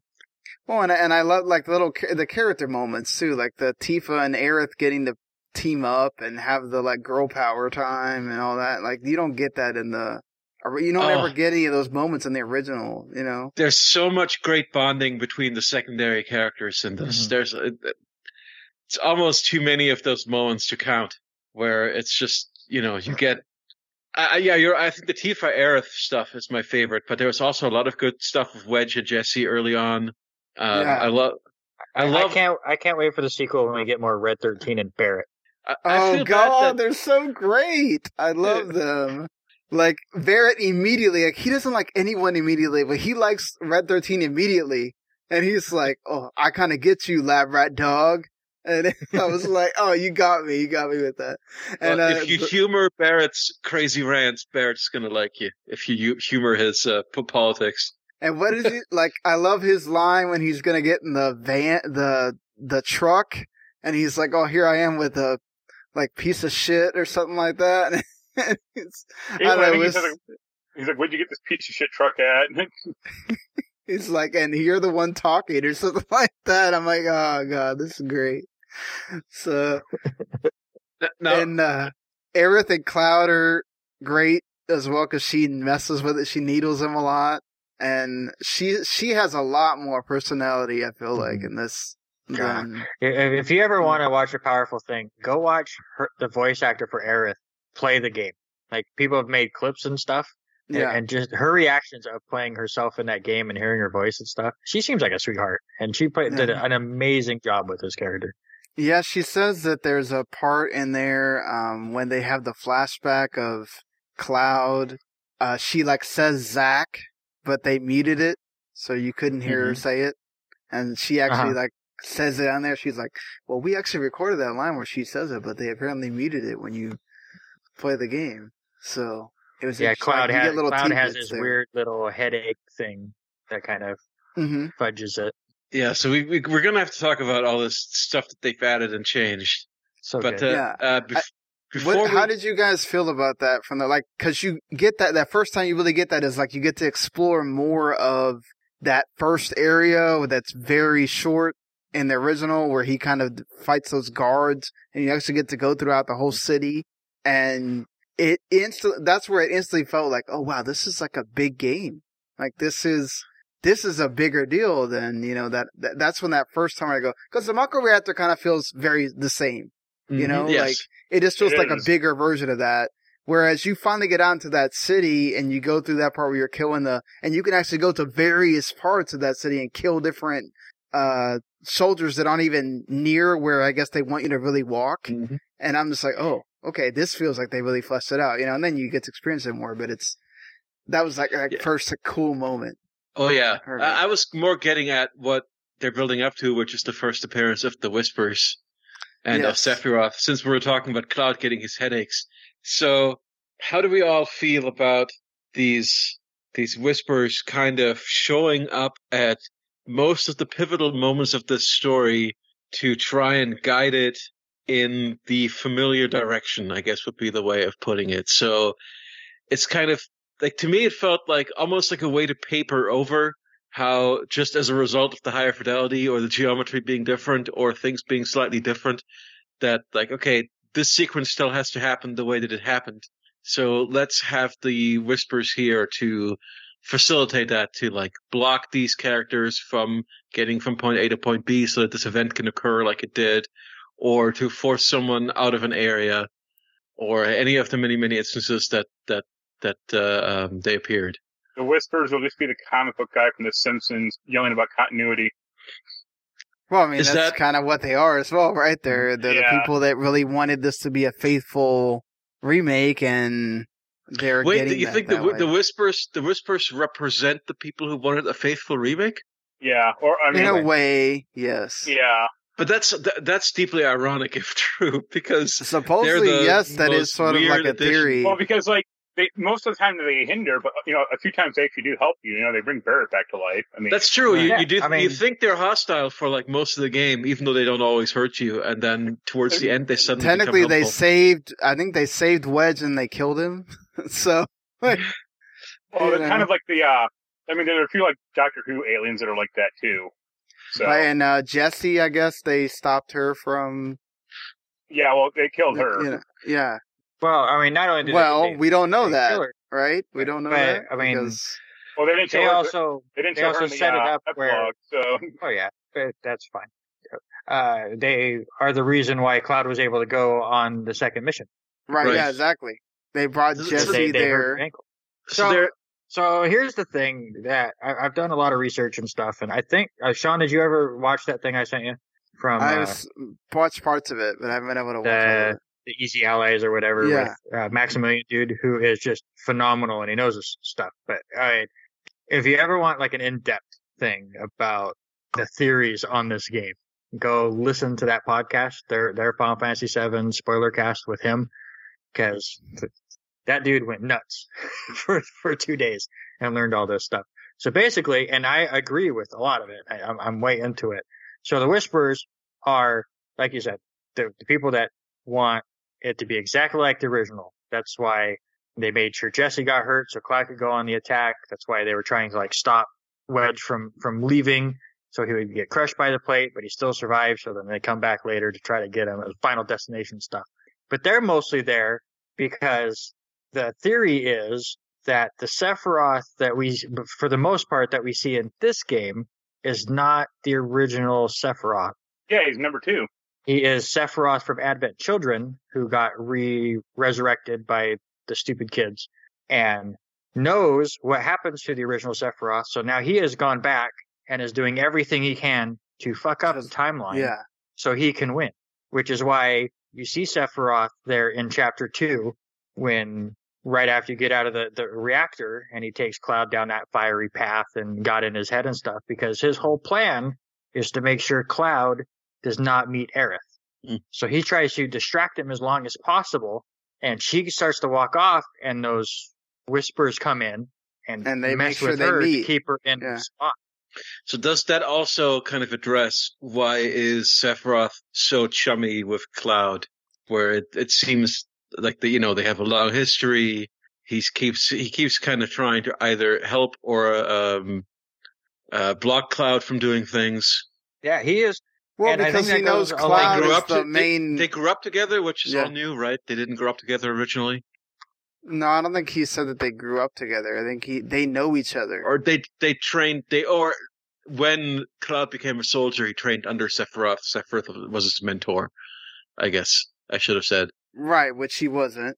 Well, and I, and I love like the little the character moments too, like the Tifa and Aerith getting to team up and have the like girl power time and all that. Like you don't get that in the, you don't Oh. ever get any of those moments in the original. You know? There's so much great bonding between the secondary characters in this. Mhm. There's it's almost too many of those moments to count. where it's just you know you get. I, yeah, you're. I think the Tifa Aerith stuff is my favorite, but there was also a lot of good stuff with Wedge and Jesse early on. Uh, Yeah. I love. I love. I can't. I can't wait for the sequel when we get more Red Thirteen and Barrett. I, I Oh god, that- they're so great. I love them. Like Barrett immediately, like he doesn't like anyone immediately, but he likes Red Thirteen immediately, and he's like, "Oh, I kind of get you, lab rat dog." And I was like, "Oh, you got me, you got me with that." And well, uh, if you but- humor Barrett's crazy rants, Barrett's gonna like you. If you humor his uh, politics, And what is it like? I love his line when he's gonna get in the van, the the truck, and he's like, "Oh, here I am with a like piece of shit or something like that." And it's, I don't I know. think he like, he's like, "Where'd you get this piece of shit truck at?" He's like, and you're the one talking or something like that. I'm like, oh god, this is great. So N- now and uh Aerith and Cloud are great as well because she messes with it. She needles him a lot, and she she has a lot more personality. I feel like in this. Yeah. Than, If, you ever want to watch a powerful thing, go watch her, the voice actor for Aerith play the game. Like people have made clips and stuff, and- yeah, and just her reactions of playing herself in that game and hearing her voice and stuff. She seems like a sweetheart, and she played, did an amazing job with this character. yeah. She says that there's a part in there um when they have the flashback of Cloud. Uh, she like says Zack, but they muted it, so you couldn't hear her say it. And she actually Uh-huh. like says it on there. She's like, "Well, we actually recorded that line where she says it, but they apparently muted it when you play the game." So it was Yeah, interesting. Cloud Like, has little Cloud has tidbits this there. weird little headache thing that kind of hmm fudges it. yeah, so we, we we're gonna have to talk about all this stuff that they've added and changed. So but good. uh, Yeah. uh, bef- What, we, how did you guys feel about that from the like? Because you get that that first time you really get that is like you get to explore more of that first area that's very short in the original, where he kind of fights those guards, and you actually get to go throughout the whole city, and it instantly that's where it instantly felt like, oh wow, this is like a big game. Like this is this is a bigger deal than you know that, that that's when that first time I go because the Mako reactor kind of feels very the same. You Mhm, know, yes. like it just feels It like a bigger version of that. Whereas you finally get out onto that city and you go through that part where you're killing the, and you can actually go to various parts of that city and kill different, uh, soldiers that aren't even near where I guess they want you to really walk. Mhm. And I'm just like, oh, okay, this feels like they really fleshed it out, you know, and then you get to experience it more, but it's, that was like that Yeah. first cool moment. Oh yeah, I. I was more getting at what they're building up to, which is the first appearance of the Whispers and uh, Yes. of Sephiroth. Since we were talking about Cloud getting his headaches, so how do we all feel about these these Whispers kind of showing up at most of the pivotal moments of this story to try and guide it in the familiar direction? I guess would be the way of putting it. So it's kind of like to me it felt like almost like a way to paper over how just as a result of the higher fidelity or the geometry being different or things being slightly different that like okay this sequence still has to happen the way that it happened so let's have the whispers here to facilitate that to like block these characters from getting from point A to point B so that this event can occur like it did or to force someone out of an area or any of the many many instances that that that uh, um, they appeared. The Whispers will just be the comic book guy from The Simpsons yelling about continuity. Well, I mean, Is that's that- kind of what they are as well, right? They're, they're Yeah. the people that really wanted this to be a faithful remake and they're Wait, getting do you that think the that whi- way. the whispers the whispers represent the people who wanted a faithful remake? Yeah, or I mean, in a way, yes. yeah, But that's th- that's deeply ironic if true, because Supposedly, the yes, that is sort of like a addition. theory. well, because like they most of the time they hinder, but you know, a few times they actually do help you. You know, they bring Barrett back to life. I mean, that's true. You, Yeah, you do I mean- you think they're hostile for like most of the game, even though they don't always hurt you, and then towards the end they suddenly Technically, they saved. I think they saved Wedge and they killed him. so, like, well, they're you kind of like the. uh I mean, there are a few like Doctor Who aliens that are like that too. So and uh, Jesse, I guess they stopped her from. yeah, well, they killed her. You know, yeah. Well, I mean, not only did Well, they, we don't know they that, her, right? We don't know But, that. I mean, because, Well, they didn't they her. also they didn't they also her the set it uh, up where- epilogue, so Oh yeah, but that's fine. uh, they are the reason why Cloud was able to go on the second mission. Right, Right. yeah, exactly. They brought Jesse they, they there. So So, so here's the thing that I, I've done a lot of research and stuff, and I think uh, Sean, did you ever watch that thing I sent you from I uh, watched parts of it, but I haven't been able to watch the of it. The Easy Allies or whatever Yeah. with uh, Maximilian Dood who is just phenomenal and he knows his stuff. But I, if you ever want like an in-depth thing about the theories on this game, go listen to that podcast. Their their Final Fantasy VII spoiler cast with him because that dude went nuts for for two days and learned all this stuff. So basically, and I agree with a lot of it. I, I'm, I'm way into it. So the Whispers are, like you said, the, the people that want it to be exactly like the original. That's why they made sure Jesse got hurt so Cloud could go on the attack. That's why they were trying to like stop Wedge from from leaving so he would get crushed by the plate, but he still survived. So then they come back later to try to get him. Final destination stuff. But they're mostly there because the theory is that the Sephiroth that we, for the most part, that we see in this game is not the original Sephiroth. Yeah, he's number two. He is Sephiroth from Advent Children, who got re resurrected by the stupid kids and knows what happens to the original Sephiroth. So now he has gone back and is doing everything he can to fuck up the timeline Yeah, so he can win, which is why you see Sephiroth there in chapter two when right after you get out of the, the reactor and he takes Cloud down that fiery path and got in his head and stuff because his whole plan is to make sure Cloud does not meet Aerith. Mm. So he tries to distract him as long as possible and she starts to walk off and those whispers come in and, And they mess make sure with they her meet. to keep her in Yeah. the spot. so does that also kind of address why is Sephiroth so chummy with Cloud? Where it, it seems like the you know they have a long history. He keeps he keeps kind of trying to either help or um, uh, block Cloud from doing things. Yeah, he is well, And I because think he knows Cloud grew is up the to- main. They grew up together, which is Yeah. all new, right? They didn't grow up together originally, no, I don't think he said that they grew up together. I think he they know each other. or they they trained they or when Cloud became a soldier, he trained under Sephiroth. Sephiroth was his mentor, I guess I should have said. right, which he wasn't.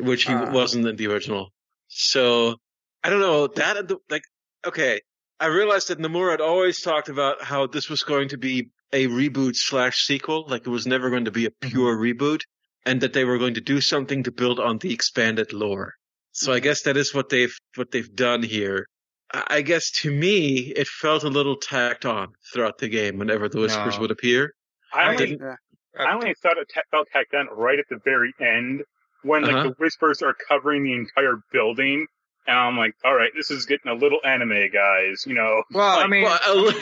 which he Uh. wasn't in the original. So I don't know that like okay. I realized that Nomura had always talked about how this was going to be a reboot slash sequel, like it was never going to be a pure mm-hmm. reboot, and that they were going to do something to build on the expanded lore. So I mm-hmm. guess that is what they've what they've done here. I I guess to me, it felt a little tacked on throughout the game whenever the whispers No. would appear. I I only, didn't- I uh, only thought it ta- felt tacked on right at the very end when like Uh-huh. the whispers are covering the entire building, and I'm like, all right, this is getting a little anime, guys. You know, well. I mean, Well,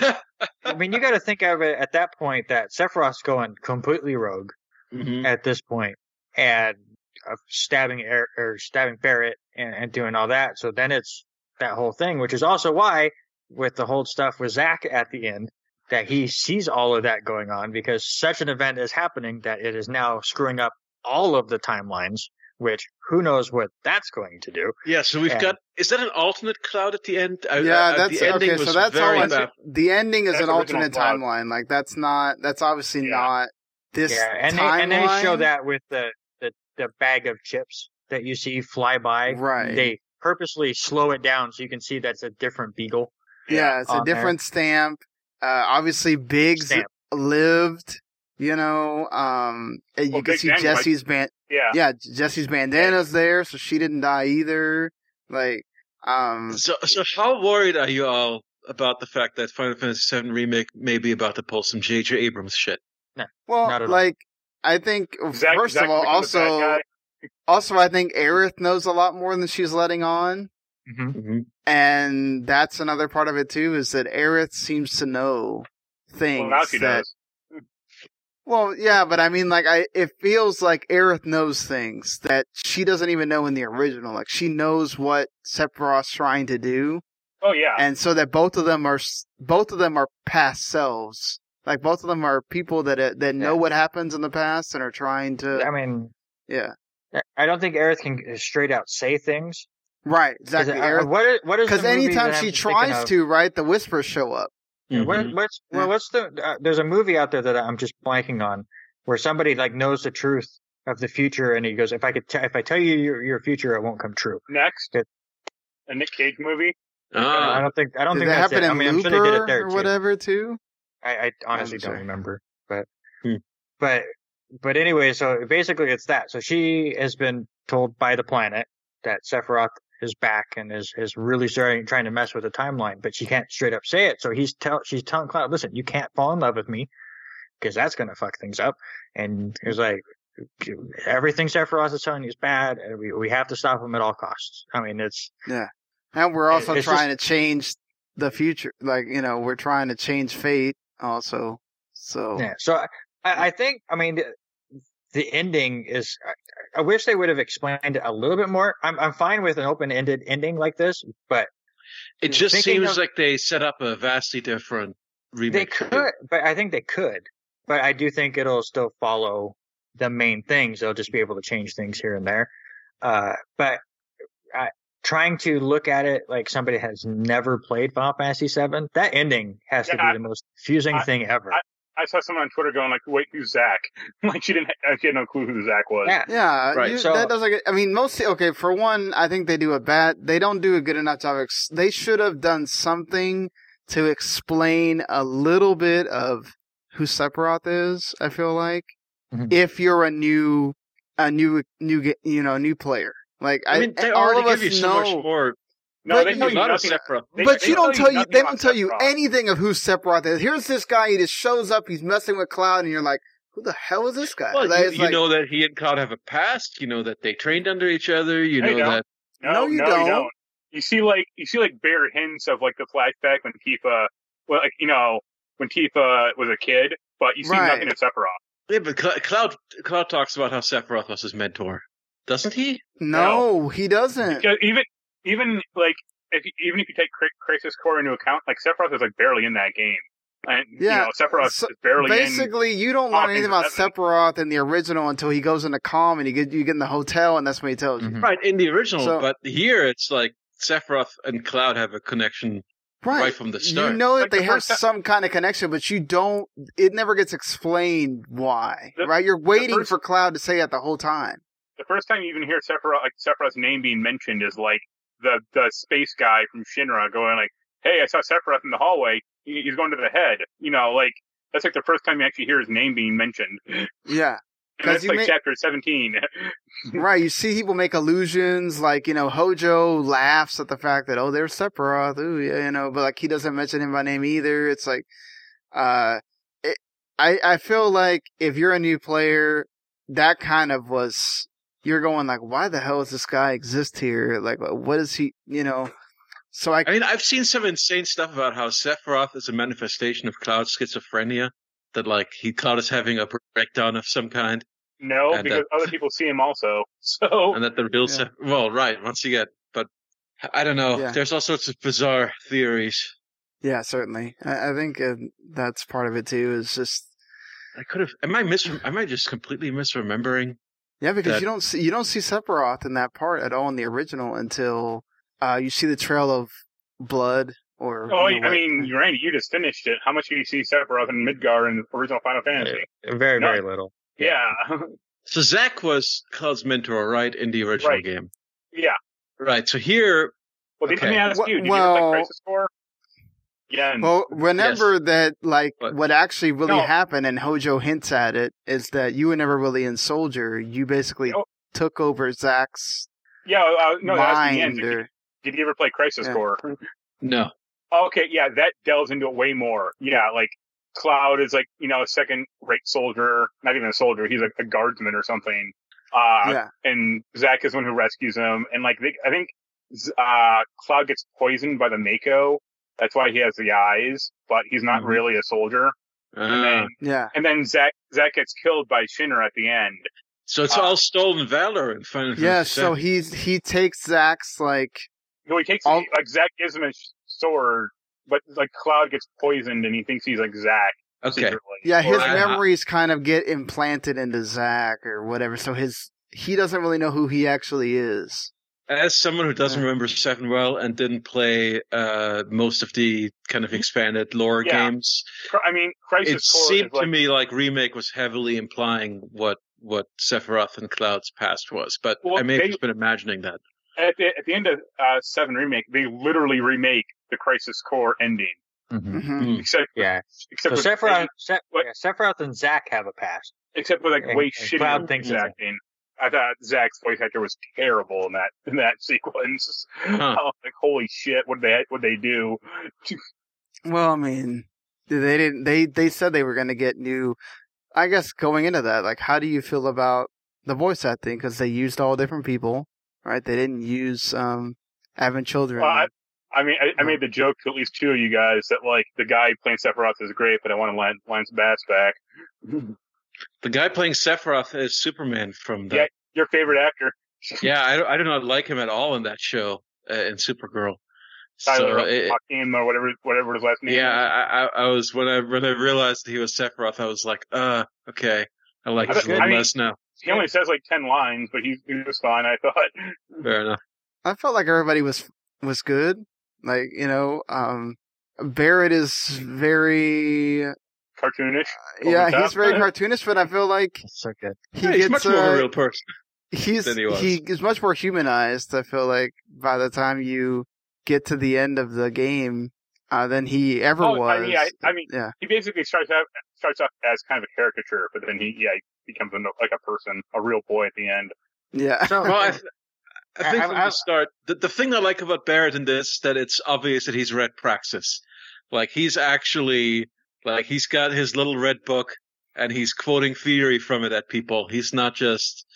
I mean, you got to think of it at that point that Sephiroth's going completely rogue Mhm. at this point, and uh, stabbing Er- or stabbing Barrett and, and doing all that. So then it's that whole thing, which is also why with the whole stuff with Zack at the end that he sees all of that going on because such an event is happening that it is now screwing up all of the timelines. Which who knows what that's going to do? Yeah, so we've Yeah. got. Is that an alternate cloud at the end? I- yeah, I- that's the ending okay. So that's all. very I- bad. the ending is That's an alternate Cloud. timeline. Like that's not. That's obviously Yeah. not this yeah, and they, timeline. and they show that with the, the the bag of chips that you see fly by. Right. They purposely slow it down so you can see that's a different beagle. yeah, it's a on there. different stamp. Uh, obviously, Biggs Stamp. lived. You know, um, and you Well, can Big see Bang, like- Jesse's band. Yeah. Yeah, Jesse's bandana's there, so she didn't die either. Like, um, So, so how worried are you all about the fact that Final Fantasy VII remake may be about to pull some J.J. Abrams shit? well, Not all. like, I think Zack, first Zack of all, become the bad also, also, I think Aerith knows a lot more than she's letting on. Mm-hmm. Mm-hmm. And that's another part of it too, is that Aerith seems to know things well, now she that. does. Well, yeah, but I mean, like, I it feels like Aerith knows things that she doesn't even know in the original. Like, she knows what Sephiroth's trying to do, Oh yeah. and so that both of them are both of them are past selves. Like, both of them are people that uh, that know Yeah. what happens in the past and are trying to. I mean, yeah, I don't think Aerith can straight out say things. Right, exactly. uh, Aerith, what is, what is the because anytime she tries to, right, the whispers show up. Yeah, what, what's well, what's the? Uh, there's a movie out there that I'm just blanking on, where somebody like knows the truth of the future, and he goes, "If I could, t- if I tell you your, your future, it won't come true." Next, Good. a Nick Cage movie. I Ah, don't think I don't Did think that that's happen it. I in mean, I'm sure they did it there or too. whatever too? I, I honestly don't remember, but Hmm. but but anyway, so basically it's that. So she has been told by the planet that Sephiroth is back and is is really starting trying to mess with the timeline, but she can't straight up say it. So he's tell she's telling Cloud, listen, you can't fall in love with me because that's gonna fuck things up. And it's like everything Sephiroth is telling you is bad, and we we have to stop him at all costs. I mean, it's yeah. And we're also It's trying to change the future. Like, you know, we're trying to change fate also. So, Yeah. So I I think, I mean, the, the ending is, I, I wish they would have explained it a little bit more. I'm, I'm fine with an open ended ending like this, but it just seems of- like they set up a vastly different remake. they could, but I think they could, but I do think it'll still follow the main things. They'll just be able to change things here and there. Uh, but I, trying to look at it like somebody has never played Final Fantasy VII, that ending has to Yeah, I- be the most confusing I- thing ever. I- I saw someone on Twitter going like, "Wait, who's Zack?" like she didn't. She had no clue who Zack was. yeah. yeah, Right, you- so- that doesn't get, I mean, mostly, okay, for one, I think they do a bad, they don't do a good enough job. Ex- they should have done something to explain a little bit of who Sephiroth is, I feel like. Mhm. If you're a new, a new, new, you know, new player. Like, I, I mean, they all already of us give you so much more. No, But they you- tell you lot nothing. Sephiroth. They- but they you don't tell you, they don't tell you anything of who Sephiroth is. Here's this guy, he just shows up, he's messing with Cloud, and you're like, who the hell is this guy? Well, Like, you, it's you like- know that he and Cloud have a past. You know that they trained under each other. You know don't. that. No, No, you no, don't. you don't. You see, like you see, like bare hints of like the flashback when Tifa, well, like you know, when Tifa was a kid, but you see Right. nothing of Sephiroth. Yeah, but Cloud Cloud talks about how Sephiroth was his mentor, doesn't he? no, he doesn't. Because even even like if you, even if you take Cri- Crisis Core into account, like Sephiroth is like barely in that game, and Yeah, you know Sephiroth so is barely in. Basically, you don't learn anything about Sephiroth in the original until he goes into Kalm and you get you get in the hotel and that's when he tells you. Mhm. Right in the original, So- but here it's like Sephiroth and Cloud have a connection right, from the start. You know that Like the they have first some kind of connection, but you don't. It never gets explained why. The- right? You're waiting first- for Cloud to say it the whole time. the first time you even hear Sephiroth, like Sephiroth's name being mentioned is like the the space guy from Shinra going like, "Hey, I saw Sephiroth in the hallway. He's going to the head." You know, like that's like the first time you actually hear his name being mentioned. Yeah. That's like may- chapter seventeen. right. You see people make illusions, like you know, Hojo laughs at the fact that oh, there's Sephiroth. Ooh, yeah, you know, but like he doesn't mention him by name either. It's like, uh, it, I I feel like if you're a new player, that kind of was you're going like, why the hell does this guy exist here? Like, what is he? You know. So I I mean, I've seen some insane stuff about how Sephiroth is a manifestation of Cloud schizophrenia. That like he Cloud is having a breakdown of some kind, no, And because that- other people see him also. So and that the real Yeah. Seph- well, right once again, but I don't know. Yeah. There's all sorts of bizarre theories. yeah, certainly. I, I think uh, that's part of it too. Is just I could have. Am I mis? Am I just completely misremembering? Yeah, because that- you don't see you don't see Sephiroth in that part at all in the original until uh, you see the trail of blood or. Oh, you know, I mean, Randy, you just finished it. How much do you see Sephiroth and Midgar in the original Final Fantasy? Very, No. very little. Yeah, So Zack was Cloud's mentor, right, in the original Right. game. yeah. Right. So here, Well, let Okay. me ask Well- you: Did you well- ever play Crisis Core? Yeah. and- Well, remember that like But- what actually really No. happened, and Hojo hints at it, is that you were never really in Soldier. You basically Oh. took over Zack's yeah. Uh, no, that's the end. mind. Did, Or, did you ever play Crisis Yeah. Core? no. Okay, yeah, that delves into it way more. Yeah, like Cloud is like you know a second rate soldier, not even a soldier. He's like a guardsman or something. Uh, yeah, and Zack is one who rescues him. And like they, I think uh, Cloud gets poisoned by the Mako. That's why he has the eyes, but he's not Mm-hmm. Mhm. really a soldier. And Ah, then yeah. and then Zack Zack gets killed by Shinra at the end. so it's uh, all stolen valor in Final Yeah, so VII. he's he takes Zack's like No, he takes All- like Zack gives him his sword, but like Cloud gets poisoned and he thinks he's like Zack. okay. secretly. yeah his Or- I- memories kind of get implanted into Zack or whatever. So his he doesn't really know who he actually is. As someone who doesn't Yeah. remember Seven well and didn't play uh, most of the kind of expanded lore Yeah. games, I mean, Crisis it Core seemed like, to me like remake was heavily implying what what Sephiroth and Cloud's past was. But Well, I may have they- just been imagining that. at the at the end of uh, Seven remake, they literally remake the Crisis Core ending, Mhm. Mhm. Mm. except Yeah. except So with Sephiroth, Se- yeah, Sephiroth and Zack have a past. except with like and- way and shittier Cloud thinks acting. I thought Zack's voice actor was terrible in that in that sequence. I was like, holy shit, what they what they do? Well, I mean, they didn't. They they said they were going to get new. I guess going into that, like, how do you feel about the voice acting? Because they used all different people, right? They didn't use um Advent Children. Well, I, I mean, I, I made the joke to at least two of you guys that like the guy playing Sephiroth is great, but I want to Lance, Lance Bass back. The guy playing Sephiroth is Superman from the. Yeah. Your favorite actor, Yeah, I, don't- I do not like him at all in that show uh, in Supergirl. Tyler so it, Hakim or whatever whatever his last name. yeah, is. I, I, I was when I when I realized he was Sephiroth, I was like, uh, okay, I like I this a thought- little I mean- less now. he only says like ten lines, but he's he was fine. I thought. Fair enough. I felt like everybody was was good. Like you know, um, Barrett is very Cartoonish. Over yeah, the he's top. very cartoonish, but I feel like so good. he Yeah, he's gets much more of uh, a real person. he's than he was. he is much more humanized. I feel like by the time you get to the end of the game, uh, than he ever Oh, was. I mean, I, I mean, yeah, he basically starts out starts off as kind of a caricature, but then he yeah he becomes a, like a person, a real boy at the end. yeah. So, Well, I, th- I think from the start, the, the thing I like about Barrett in this that it's obvious that he's read Praxis. Like he's actually like he's got his little red book and he's quoting theory from it at people. He's not just.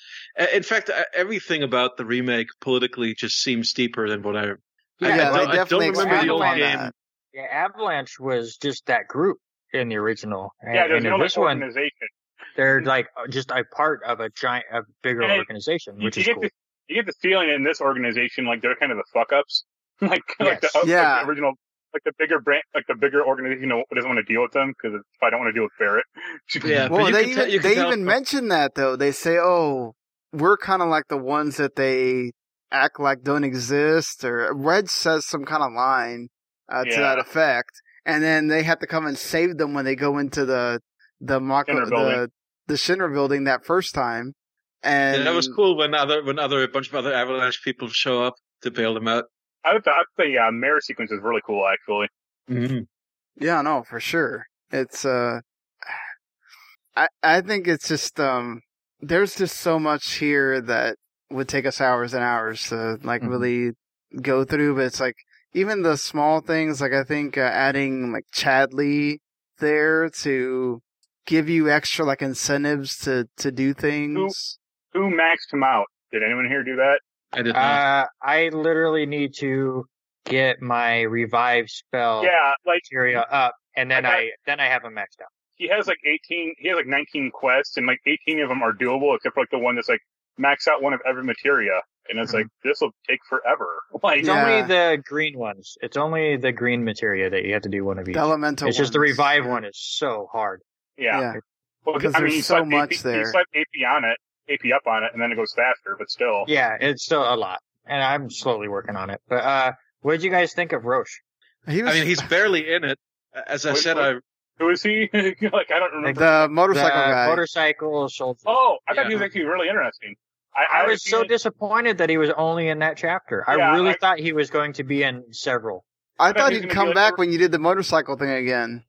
In fact, everything about the remake politically just seems deeper than what I. I- Yeah, I, they don't, I don't definitely remember the expanded old game. that. yeah, Avalanche was just that group in the original. And, yeah, there's and in no like this one, organization. they're hmm. like uh, just a part of a giant, a bigger And organization, You, which you is get cool. the you get the feeling in this organization like they're kind of the fuck ups, like like, the, Yeah. like the original. Like the bigger brand, like the bigger organization you know, doesn't want to deal with them because I don't want to deal with Barrett. Yeah, Well, they even you can they tell even from- mention that though. They say, "Oh, we're kind of like the ones that they act like don't exist." Or Red says some kind of line uh, to Yeah. that effect, and then they have to come and save them when they go into the the Mako, Shinra building. the the Shinra building that first time. And Yeah, that was cool when other when other a bunch of other Avalanche people show up to bail them out. I thought, I thought the uh, mayor sequence is really cool, actually. Mm-hmm. Yeah, no, for sure. It's uh I I think it's just um there's just so much here that would take us hours and hours to like Mhm. really go through, but it's like even the small things like I think uh, adding like Chadley there to give you extra like incentives to to do things. Who maxed him out? Did anyone here do that? I did not. Uh, I literally need to get my revive spell Yeah, like materia up, and then I got- I then I have him maxed out. he has like 18, he has like 19 quests, and like 18 of them are doable, except for like the one that's like max out one of every materia, and it's like this will take forever. Like, It's Yeah. only the green ones. It's only the green materia that you have to do one of each. The elemental it's just the ones. revive one is so hard. yeah, Yeah. Well, because I mean, there's so much AP, there. You slap AP on it, AP up on it, and then it goes faster, but still. Yeah, it's still a lot, and I'm slowly working on it. But uh, what did you guys think of Roche? He was I mean, he's barely in it. As I Wait, said, what? I Who is he? like, I don't remember. the motorcycle the guy. motorcycle soldier. oh, I thought he was actually really interesting. I, I was so it- disappointed that he was only in that chapter. I Yeah, really I- thought he was going to be in several. I thought thought he was he'd come be like back when you did the motorcycle thing again.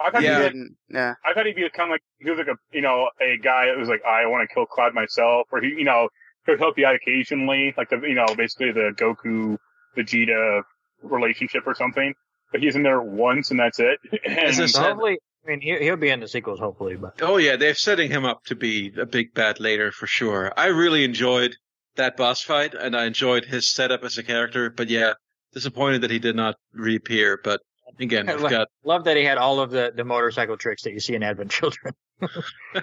I thought He he did didn't. Yeah. I thought he'd become like he was like a you know a guy that was like I want to kill Cloud myself, or he you know could help you out occasionally, like the you know basically the Goku Vegeta relationship or something. But he's in there once and that's it. As And So said- hopefully, I mean, he'll be in the sequels, hopefully. But oh yeah, they're setting him up to be a big bad later for sure. I really enjoyed that boss fight, and I enjoyed his setup as a character. But yeah, disappointed that he did not reappear. But again, we've got love that he had all of the, the motorcycle tricks that you see in Advent Children.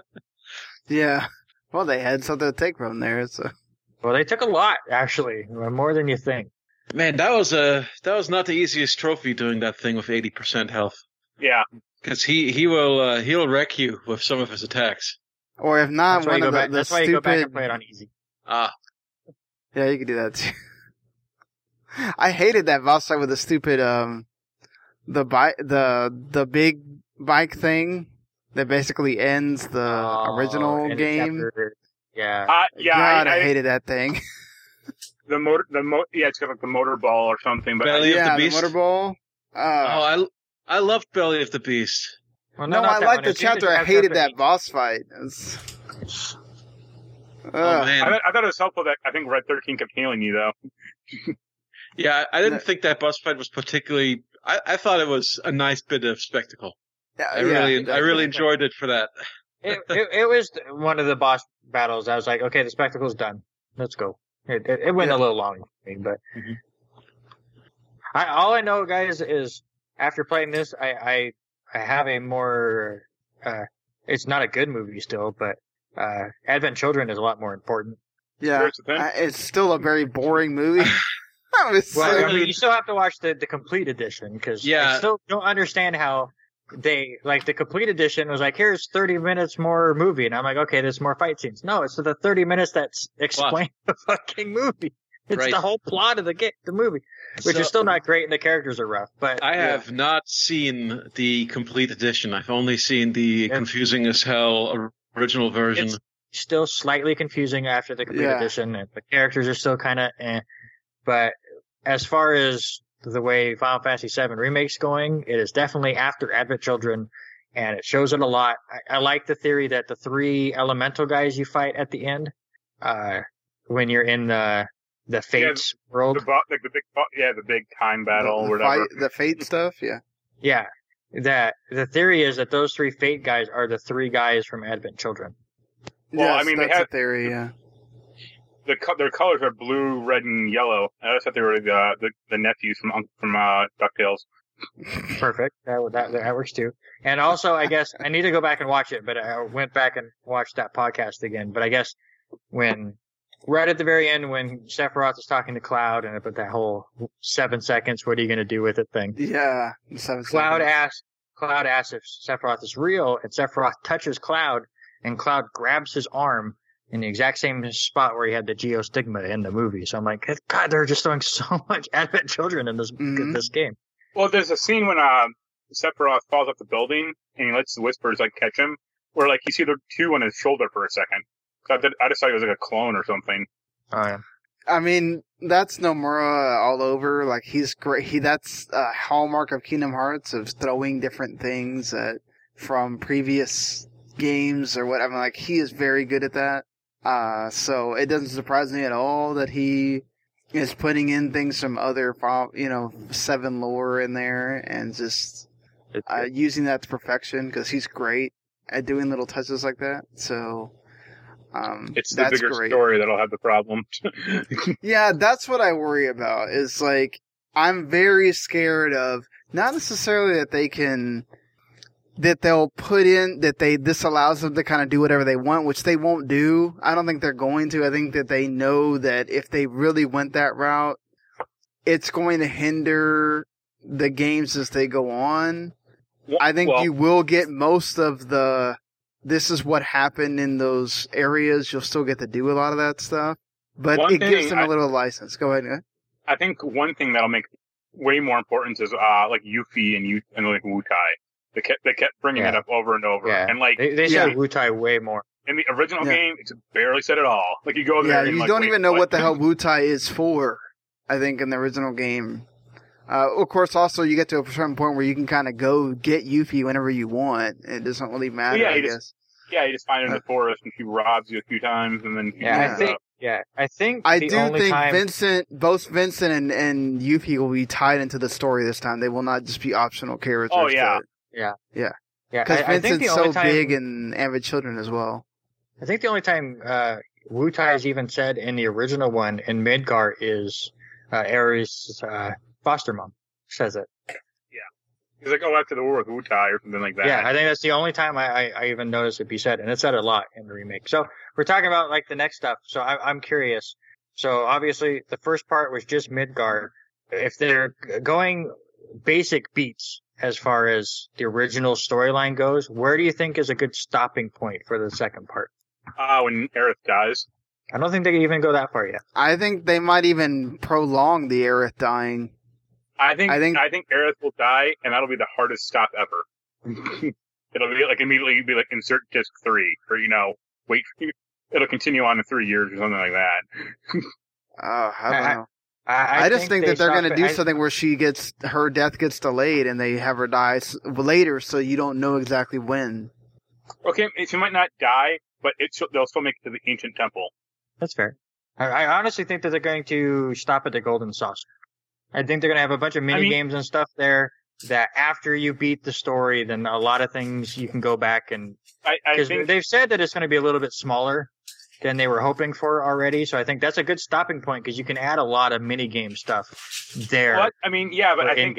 Yeah. Well, they had something to take from there. So Well, they took a lot, actually, more than you think. man, that was a that was not the easiest trophy doing that thing with eighty percent health yeah, because he he will uh, he'll wreck you with some of his attacks. or if not, That's why one you go of the, back. the That's why you go back stupid. and play it on easy. Ah, Yeah, you could do that too. I hated that boss fight with the stupid um the bike the the big bike thing that basically ends the Oh, original and game. chapter- Yeah. Uh, yeah, God, I, I, I, hated that thing. the motor, the mo- yeah, it's got like the motor ball or something. But Belly of yeah, the Beast? motor ball. Uh, oh, I I loved Belly of the Beast. Well, no, not I that liked the It's either chapter. I hated that eight. boss fight. It's- Oh man, I, thought- I thought it was helpful that I think Red Thirteen kept healing you though. yeah, I didn't No. think that boss fight was particularly. I, I thought it was a nice bit of spectacle. Yeah, I yeah, really, I really enjoyed it for that. it, it, it was one of the boss battles. I was like, okay, the spectacle's done. Let's go. It, it, it went Yeah. a little long for me, but Mhm. I, all I know, guys, is after playing this, I, I, I have a more, uh, it's not a good movie still, but, uh, Advent Children is a lot more important. Yeah, Here's the thing. I- it's still a very boring movie. I was Well, so- I mean, you still have to watch the, the complete edition because Yeah. I still don't understand how they like the complete edition was like here's 30 minutes more movie and I'm like okay there's more fight scenes. No, it's the 30 minutes that's explain the fucking movie. It's Right. the whole plot of the game, the movie, which So- is still not great and the characters are rough. But I Yeah. have not seen the complete edition. I've only seen the Yeah. confusing as hell original version. It's- still slightly confusing after the complete Yeah. edition, the characters are still kind of eh. But as far as the way Final Fantasy VII remake's going, it is definitely after Advent Children, and it shows it a lot. I, I like the theory that the three elemental guys you fight at the end, uh, when you're in the the Fates world, The, bo- like the big, bo- yeah, the big time battle the, or whatever. fight, the fate stuff. Yeah, yeah. That the theory is that those three Fate guys are the three guys from Advent Children. Well, I Yes, mean, they that's have- a theory. Yeah, The co- their colors are blue, red, and yellow. I just thought they were the the, the nephews from from uh, Ducktales. Perfect. That that that works too. And also, I guess I need to go back and watch it, but I went back and watched that podcast again. But I guess when right at the very end, when Sephiroth is talking to Cloud and about that whole seven seconds, what are you going to do with it thing? yeah. Seven Cloud seconds. asks Cloud asks if Sephiroth is real, and Sephiroth touches Cloud, and Cloud grabs his arm in the exact same spot where he had the geostigma in the movie. So I'm like, God, they're just throwing so much Advent Children in this Mhm. this game. Well, there's a scene when uh, Sephiroth falls off the building and he lets the Whispers like catch him, where like you see the two on his shoulder for a second. So I, did, I just thought it was like a clone or something. Oh yeah. I mean, that's Nomura all over. Like he's great. He that's a hallmark of Kingdom Hearts of throwing different things at, from previous games or whatever. Like he is very good at that. Uh, so it doesn't surprise me at all that he is putting in things from other, you know, seven lore in there and just uh, using that to perfection because he's great at doing little touches like that. So. Um, It's the that's bigger great. story that'll have the problem. Yeah, that's what I worry about. Is like I'm very scared of not necessarily that they can that they'll put in that they this allows them to kind of do whatever they want, which they won't do. I don't think they're going to. I think that they know that if they really went that route, it's going to hinder the games as they go on. I think Well, you will get most of the this is what happened in those areas. You'll still get to do a lot of that stuff. But it gives them a I- little license. Go ahead. I think one thing that'll make way more importance is uh like Yuffie and you and like Wutai. They kept they kept bringing it up over and over, Yeah. and like They, they Yeah. said Wutai way more. in the original Yeah. game, it's barely said at all. Like you go there, Yeah, and you like, don't even know what the hell Wutai is for. I think in the original game. Uh, of course, also you get to a certain point where you can kind of go get Yuffie whenever you want. It doesn't really matter, Yeah, I you guess. just- Yeah, you just find her in Uh, the forest and she robs you a few times, and then you Yeah, Yeah. I think. Yeah, I think. I the do only think time, Vincent, both Vincent and, and Yuffie will be tied into the story this time. They will not just be optional characters. Oh, yeah. Yeah, yeah, yeah. Because I, I think Vincent's the only so time, big in Advent Children as well. I think the only time uh, Wutai is even said in the original one in Midgar is uh, Aerith's uh, foster mom says it. Yeah. He's like, oh, after the war with Wutai or something like that. Yeah, I think that's the only time I, I, I even noticed it be said, and it said a lot in the remake. So we're talking about like the next stuff. So I, I'm curious. So obviously the first part was just Midgar. If they're going basic beats as far as the original storyline goes, where do you think is a good stopping point for the second part? uh, when Aerith dies. I don't think they can even go that far yet. I think they might even prolong the Aerith dying. I think I I think- think I think Aerith will die, and that'll be the hardest stop ever. It'll be like immediately you'd be like insert disc three, or you know, wait. It'll continue on in three years or something like that. Uh, I don't I- I, I, just think, they that they're going to do I- something where she gets her death gets delayed and they have her die later, so you don't know exactly when. Okay, she might not die, but it's they'll still make it to the ancient temple. That's fair. I, I honestly think that they're going to stop at the Golden Saucer. I think they're going to have a bunch of mini mean- games and stuff there. That after you beat the story, then a lot of things you can go back and I, I because think they've said that it's going to be a little bit smaller than they were hoping for already. So I think that's a good stopping point because you can add a lot of mini game stuff there. What? I mean, yeah, but I think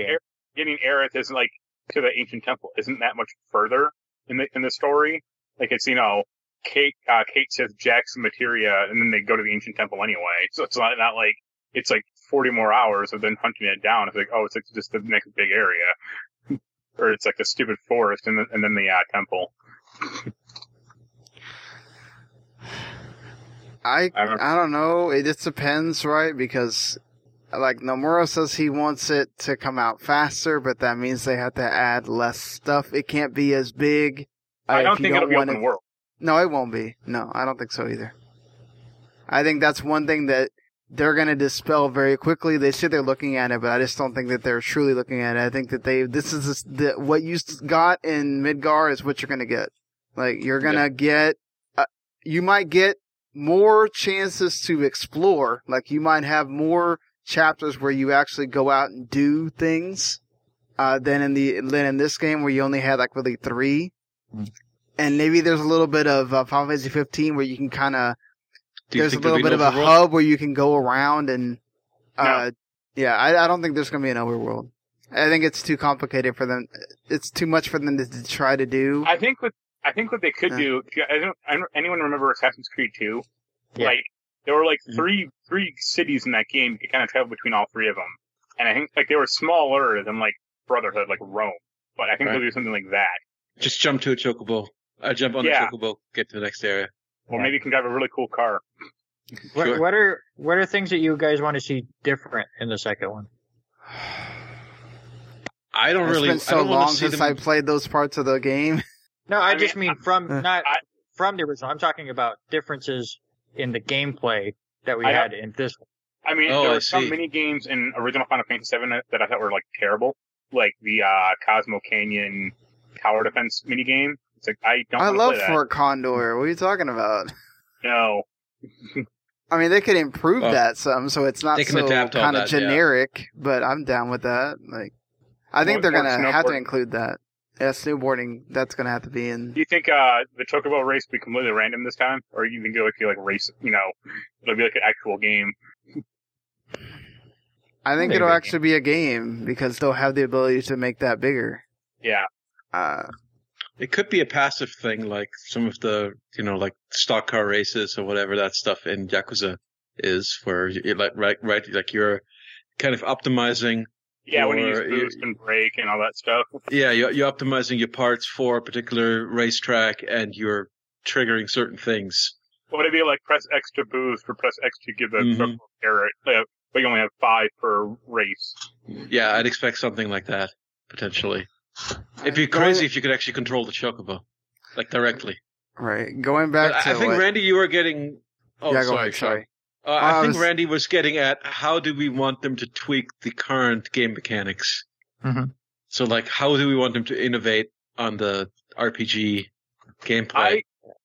getting Aerith is like to the ancient temple isn't that much further in the in the story. Like it's you know, Cait uh, Cait Sith Jack's materia, and then they go to the ancient temple anyway. So it's not not like it's like forty more hours of then hunting it down. It's like oh, it's like just the next big area, or it's like the stupid forest, and then and then the uh, temple. I I don't- I don't know. It just depends, right? Because like Nomura says he wants it to come out faster, but that means they have to add less stuff. It can't be as big. uh, I don't you think it'll be open it- world. No, it won't be. No, I don't think so either. I think that's one thing that they're going to dispel very quickly. They say they're looking at it, but I just don't think that they're truly looking at it. I think that they this is the, what you got in Midgar is what you're going to get. Like you're going to Yeah. get uh, you might get more chances to explore. Like you might have more chapters where you actually go out and do things uh, than in the than in this game where you only had like really three. Hmm. And maybe there's a little bit of uh, Final Fantasy 15 where you can kind of there's a little bit of a overworld? hub where you can go around and uh, yeah, I, I don't think there's gonna be an overworld. I think it's too complicated for them. It's too much for them to, to try to do. I think what I think what they could Yeah. do. I don't, I don't. Anyone remember Assassin's Creed 2? Yeah. Like there were like Mm-hmm. Mhm. three three cities in that game. You could kind of travel between all three of them, and I think like they were smaller than like Brotherhood, like Rome. But I think Right. they'll do something like that. Just jump to a chocobo. I jump on Yeah. a chocobo, get to the next area. Or Yeah. maybe you can drive a really cool car. what, Sure. what are what are things that you guys want to see different in the second one? I don't It's really. been I so don't wanna long see since them- I played those parts of the game. No, I, I just mean, mean from uh, not I- from the original. I'm talking about differences in the gameplay that we I had in this one. I mean, Oh, there I were some see. mini games in original Final Fantasy VII that I thought were like terrible, like the uh, Cosmo Canyon tower defense mini game. It's like I don't. I love play that. Fort Condor. What are you talking about? No, I mean, they could improve Well, that some, so it's not so kind of that, yeah. generic. But I'm down with that. Like, I think More- they're gonna have to include that. Yeah, snowboarding. That's gonna have to be in. Do you think uh, the Chocobo race will be completely random this time, or you think it'll like, be like race? You know, it'll be like an actual game. I think Maybe it'll a actually be a game because they'll have the ability to make that bigger. Yeah, Uh, It could be a passive thing, like some of the, you know, like stock car races or whatever that stuff in Yakuza is, where you like right, right, like you're kind of optimizing. Yeah. when you Or- use boost and brake and all that stuff. Yeah, you're, you're optimizing your parts for a particular racetrack, and you're triggering certain things. Would it be like press X to boost or press X to give the. Chocobo carrot? Uh, but you only have five per race. Yeah, I'd expect something like that potentially. It'd be going- crazy if you could actually control the chocobo, like directly. Right. Going back But to I I think what, Randy, you were getting. Oh, yeah, go sorry, ahead. Sorry. Uh, I I think was- Randy was getting at how do we want them to tweak the current game mechanics. Mhm. So, like, how do we want them to innovate on the RPG gameplay? I,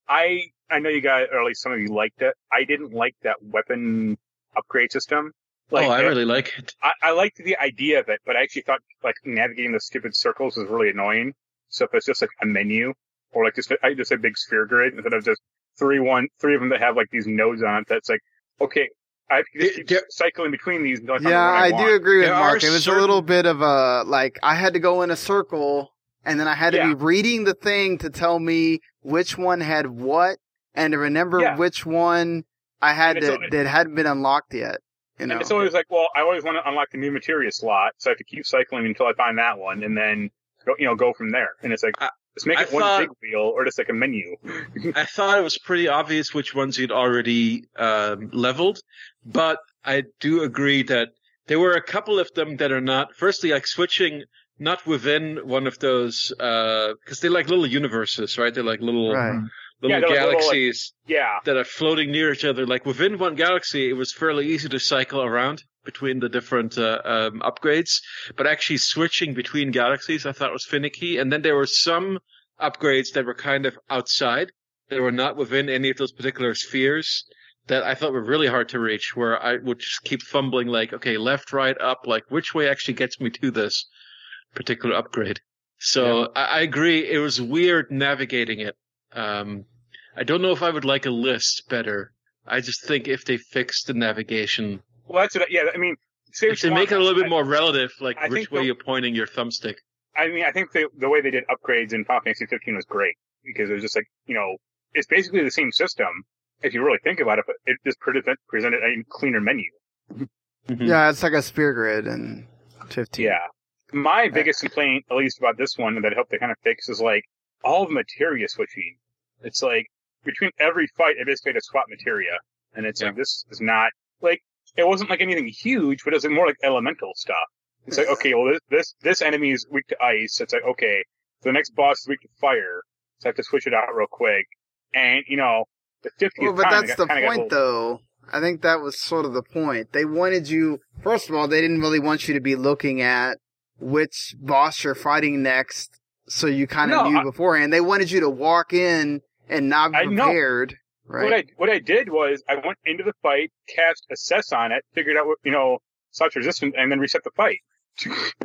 I, I know you guys, or at least some of you liked it. I didn't like that weapon upgrade system. Like, oh, I it- really like it. I, I liked the idea of it, but I actually thought like navigating the stupid circles was really annoying. So if it's just like a menu or like just I just a big sphere grid instead of just three one three of them that have like these nodes on it, that's like okay, I have to just keep there- cycling between these. Until I Yeah, I, I, do want. agree with There Mark. It was a little bit of a like I had to go in a circle and then I had to Yeah. be reading the thing to tell me which one had what and to remember Yeah. which one I had to, always- that hadn't been unlocked yet. You know. And it's always like, well, I always want to unlock the new materia slot, so I have to keep cycling until I find that one, and then go, you know, go from there. And it's like, I- Just make I it one thought- big wheel or just like a menu. I thought it was pretty obvious which ones you'd already um, leveled, but I do agree that there were a couple of them that are not. Firstly, like switching not within one of those because they're like little universes, right? They're like little Right. little Yeah, they're like little, like- galaxies Yeah. that are floating near each other. Like within one galaxy, it was fairly easy to cycle around between the different uh, um, upgrades, but actually switching between galaxies, I thought was finicky. And then there were some upgrades that were kind of outside, that were not within any of those particular spheres. That I thought were really hard to reach, where I would just keep fumbling, like, okay, left, right, up, like, which way actually gets me to this particular upgrade? So I, I agree, it was weird navigating it. Um, I don't know if I would like a list better. I just think if they fixed the navigation, Well, that's what. I- Yeah, I mean, say if what they make it a little bit I- more relative, like I which way the- you're pointing your thumbstick. I mean, I think the the way they did upgrades in Final Fantasy 15 was great because it was just like you know, it's basically the same system if you really think about it, but it just present, presented a cleaner menu. Mhm. Yeah, it's like a sphere grid in 15. Yeah. My biggest complaint, at least about this one, that I hope they kind of fix is like all the materia switching. It's like between every fight, I basically had to swap materia, and it's like this is not like it wasn't like anything huge, but it was more like elemental stuff. It's like okay, well this this this enemy is weak to ice. It's like okay, the next boss is weak to fire, so I have to switch it out real quick. And you know, the 50th Well, but that's got- the kinda got a point, little- though. I think that was sort of the point. They wanted you, first of all, they didn't really want you to be looking at which boss you're fighting next, so you kind of No, knew I- beforehand. They wanted you to walk in and not be I know. prepared, What? I what I did was I went into the fight, cast assess on it, figured out what you know, such resistance, and then reset the fight.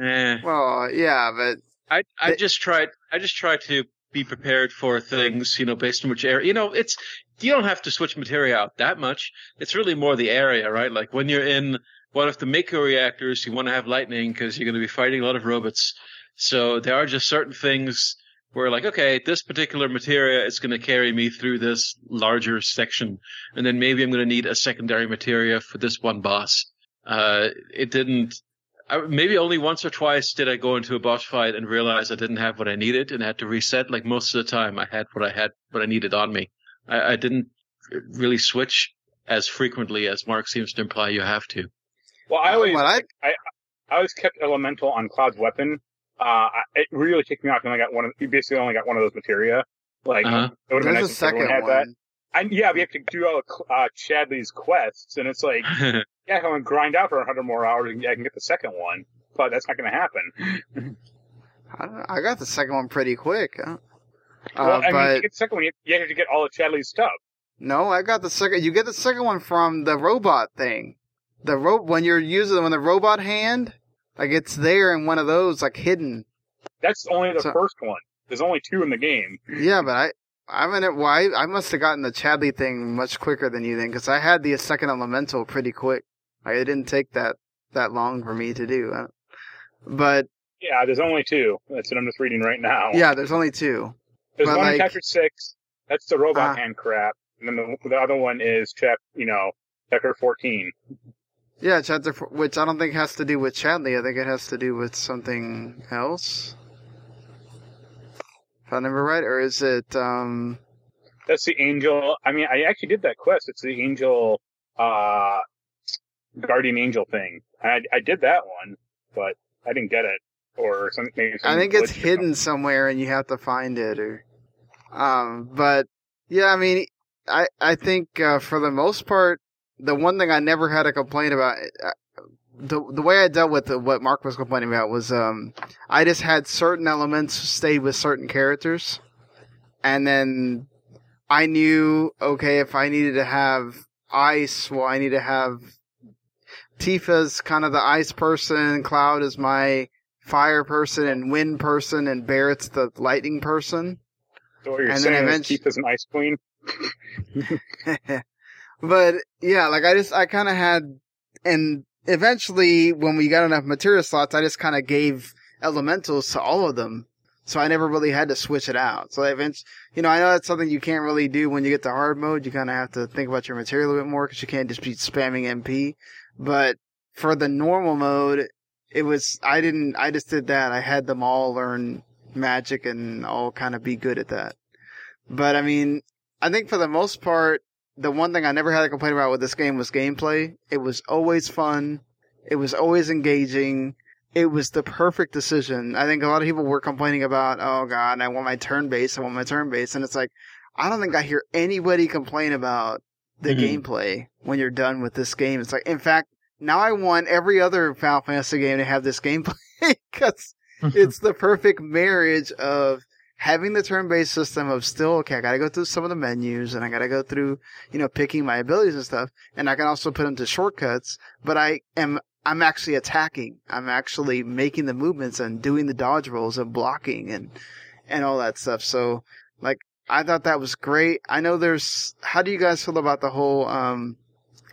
Eh. Well, yeah, but I I They- just tried I just tried to be prepared for things, you know, based on which area. You know, it's you don't have to switch materia out that much. It's really more the area, right? Like when you're in one of the Mako reactors, you want to have lightning because you're going to be fighting a lot of robots. So there are just certain things where, like, okay, this particular materia is going to carry me through this larger section, and then maybe I'm going to need a secondary materia for this one boss. Uh, it didn't. I, maybe only once or twice did I go into a boss fight and realize I didn't have what I needed and had to reset. Like most of the time, I had what I had, what I needed on me. I, I didn't really switch as frequently as Mark seems to imply you have to. Well, I always What I- I, I always kept elemental on Cloud's weapon. Uh, it really kicked me off. and I got one of you basically only got one of those materia. Like Uh-huh. it would have been there's nice a if everyone second had that. one. Yeah, we have to do all of uh, Chadley's quests, and it's like, yeah, I'm gonna grind out for 100 more hours, yeah, I can get the second one, but that's not gonna happen. I, I got the second one pretty quick. Huh? well, Uh, I mean, but to get the second one, you, you have to get all of Chadley's stuff. No, I got the second. You get the second one from the robot thing. The rope when you're using when the robot hand, like it's there in one of those, like hidden. That's only the So- first one. There's only two in the game. Yeah, but I, I mean, why? I must have gotten the Chadley thing much quicker than you then, because I had the second elemental pretty quick. Like, it didn't take that that long for me to do. Uh, But Yeah, there's only two. That's what I'm just reading right now. yeah, there's only two. There's but one like- in chapter six. That's the robot Ah. hand crap, and then the, the other one is chap, you know, chapter fourteen. Yeah, chapter four, which I don't think has to do with Chadley. I think it has to do with something else. If I remember right, or is it? um That's the angel. I mean, I actually did that quest. It's the angel, uh, guardian angel thing. I I did that one, but I didn't get it, or something. Maybe I think it's hidden somewhere and you have to find it or um but yeah, I mean I I think uh, for the most part the one thing I never had a complaint about uh, the the way I dealt with the, what Mark was complaining about was um I just had certain elements stay with certain characters and then I knew okay if I needed to have ice well I need to have Tifa's kind of the ice person, Cloud is my fire person and wind person and Barrett's the lightning person. So what you're and saying is eventually- keep as an ice queen. but yeah, like I just I kind of had and eventually when we got enough materia slots, I just kind of gave elementals to all of them. So I never really had to switch it out. So I eventually, you know, I know that's something you can't really do when you get to hard mode. You kind of have to think about your materia a bit more because you can't just be spamming MP. But for the normal mode, it was, I didn't, I just did that. I had them all learn magic and all kind of be good at that. But I mean, I think for the most part, the one thing I never had a complaint about with this game was gameplay. It was always fun. It was always engaging. It was the perfect decision. I think a lot of people were complaining about, oh god, I want my turn base, I want my turn base, and it's like, I don't think I hear anybody complain about the Mhm. gameplay when you're done with this game. It's like, in fact, now I want every other Final Fantasy game to have this gameplay because it's the perfect marriage of having the turn-based system of still okay. I got to go through some of the menus and I got to go through you know picking my abilities and stuff, and I can also put into shortcuts. But I am I'm actually attacking. I'm actually making the movements and doing the dodge rolls and blocking and and all that stuff. So like I thought that was great. I know there's how do you guys feel about the whole um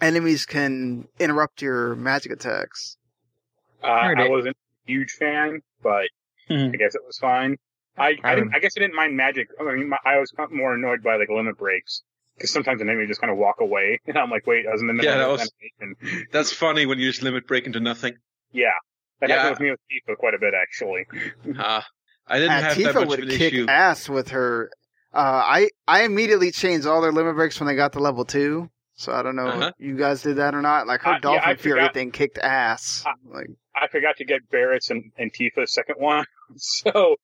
enemies can interrupt your magic attacks? Uh, I wasn't a huge fan, but Mhm. I guess it was fine. I I, I didn't, I guess I didn't mind magic. I mean, my, I was more annoyed by like limit breaks because sometimes an enemy just kind of walk away, and I'm like, wait, I was in the middle Yeah, that of was- animation. That's funny when you just limit break into nothing. Yeah, that Yeah. happened with me with Tifa quite a bit actually. Ah, I didn't Uh, have that Tifa much of would an kick issue. ass with her. Uh, I I immediately changed all their limit breaks when they got to level two. So I don't know Uh-huh. if you guys did that or not. Like her Uh, Dolphin I Fury forgot- thing kicked ass. Uh, like I forgot to get Barrett's and, and Tifa's second one, so.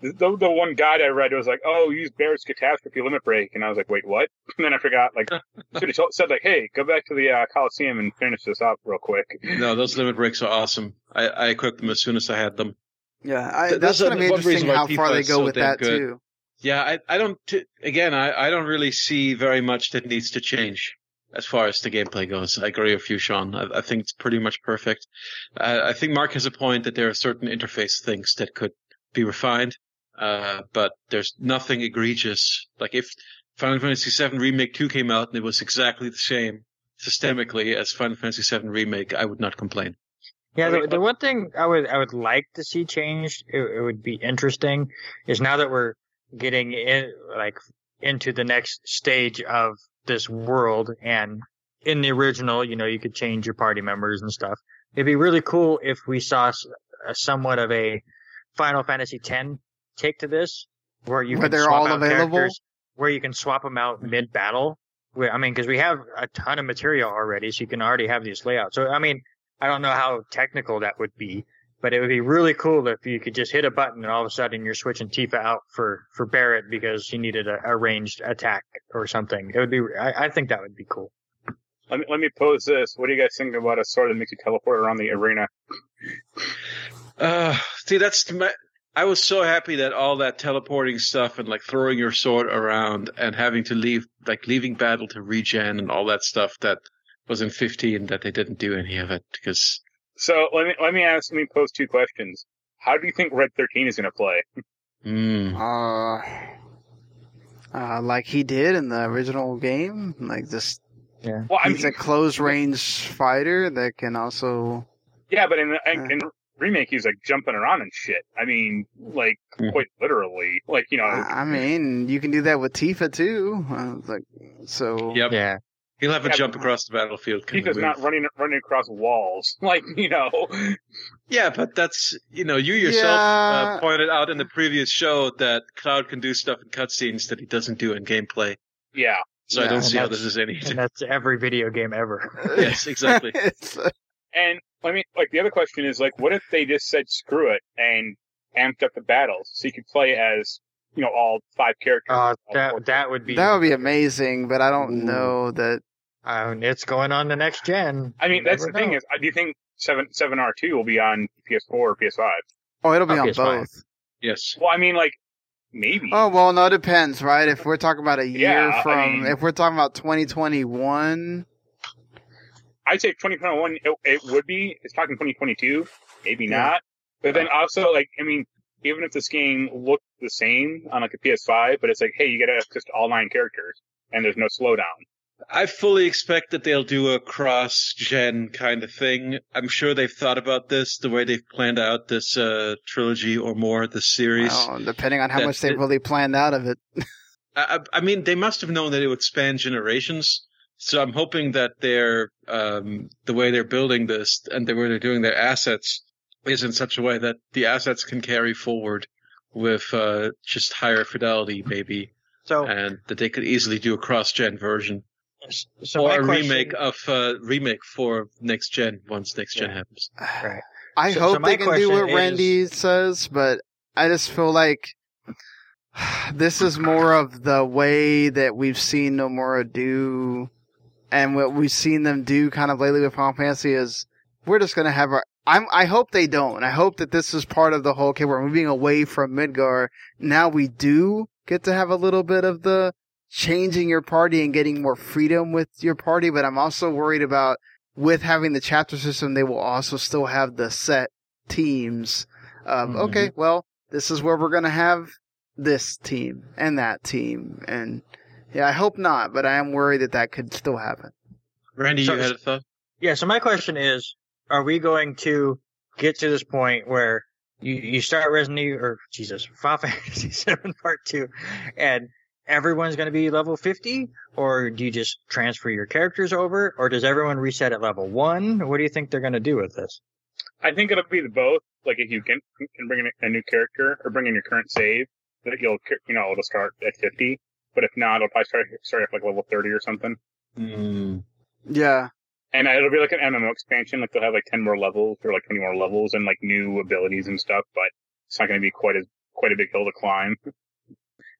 The, the the one guide I read was like, "Oh, use Barrett's catastrophe limit break," and I was like, "Wait, what?" And then I forgot. Like, should have said like, "Hey, go back to the uh, Coliseum and finish this up real quick." No, those limit breaks are awesome. I, I equipped them as soon as I had them. yeah, I, Th- that's that's gonna be one interesting reason how far they go so with that good. too. Yeah, I, I don't, t- again, I, I don't really see very much that needs to change as far as the gameplay goes. I agree with you, Sean. I, I think it's pretty much perfect. Uh, I think Mark has a point that there are certain interface things that could be refined, uh, but there's nothing egregious. Like if Final Fantasy VII Remake 2 came out and it was exactly the same systemically as Final Fantasy VII Remake, I would not complain. Yeah, the, the one thing I would I would like to see changed, it, it would be interesting, is now that we're getting in like into the next stage of this world, and in the original, you know, you could change your party members and stuff. It'd be really cool if we saw s- a somewhat of a Final Fantasy X take to this, where you Where can they're swap all out available? where you can swap them out mid battle. I mean, because we have a ton of materia already, so you can already have these layouts. So I mean, I don't know how technical that would be, but it would be really cool if you could just hit a button and all of a sudden you're switching Tifa out for, for Barrett because he needed a, a ranged attack or something. It would be, I, I think that would be cool. Let me let me pose this. What do you guys think about a sword that makes you teleport around the arena? Uh, see, that's my, I was so happy that all that teleporting stuff and like throwing your sword around and having to leave, like leaving battle to regen and all that stuff that was in 15 that they didn't do any of it because So let me let me ask. Let me pose two questions. How do you think Red Thirteen is going to play? mm, Uh, uh, like he did in the original game, like this. Well, I he's mean, a close range fighter that can also. yeah, but in the in, Uh. in remake, he's like jumping around and shit. I mean, like Mhm. quite literally. Like you know, I mean, you can do that with Tifa too. Uh, like so. yep, Yeah. he'll have a Yeah, jump across the battlefield. kind Tifa's of not running running across walls. Like you know, Yeah, but that's you know you yourself Yeah. uh, pointed out in the previous show that Cloud can do stuff in cutscenes that he doesn't do in gameplay. yeah. So I don't see how this is any. And that's every video game ever. yes, exactly. Uh, And I mean, like the other question is like, what if they just said screw it and amped up the battles so you could play as you know all five characters? Uh, that, that would be, that would be amazing, but I don't Ooh. know that. uh, it's going on the next gen. I mean, You that's the never thing know. is, do you think seven seven R two will be on PS4 or PS5? Oh, it'll be on PS5. both. yes. Well, I mean, like maybe. Oh well, no, it depends, right? If we're talking about a year Yeah, I from, mean- if we're talking about 2021, I'd say 2021 it, it would be. It's talking 2022, maybe Yeah. not. But then also, like, I mean, even if this game looked the same on like a PS5, but it's like, hey, you get access to all nine characters and there's no slowdown. I fully expect that they'll do a cross-gen kind of thing. I'm sure they've thought about this the way they've planned out this uh, trilogy or more, this series. well, depending on how That- much they it- really planned out of it. I, I I mean, they must have known that it would span generations. So I'm hoping that they're um, the way they're building this and the way they're doing their assets is in such a way that the assets can carry forward with uh, just higher fidelity, maybe, So, and that they could easily do a cross-gen version so or a question- remake of uh, remake for next gen once next gen Yeah. happens. Right. I So- hope so they can do what Randy says, but I just feel like this is more of the way that we've seen Nomura do, and what we've seen them do kind of lately with Final Fantasy is we're just gonna have our. I'm. I hope they don't. I hope that this is part of the whole. Okay, we're moving away from Midgar. Now we do get to have a little bit of the changing your party and getting more freedom with your party, but I'm also worried about with having the chapter system, they will also still have the set teams of, Mhm. okay, well, this is where we're going to have this team and that team. And yeah, I hope not, but I am worried that that could still happen. Randy, So- you had a thought? Yeah, so my question is, are we going to get to this point where you, you start Resident Evil, or Jesus, Final Fantasy VII Part 2, and everyone's going to be level 50? Or do you just transfer your characters over? Or does everyone reset at level 1? What do you think they're going to do with this? I think it'll be the both. Like if you can can bring in a new character or bring in your current save, that you'll you know it'll start at 50. But if not, it'll probably start start at like level 30 or something. Mm, Yeah. And it'll be like an MMO expansion. Like they'll have like 10 more levels or like 20 more levels and like new abilities and stuff. But it's not going to be quite as quite a big hill to climb.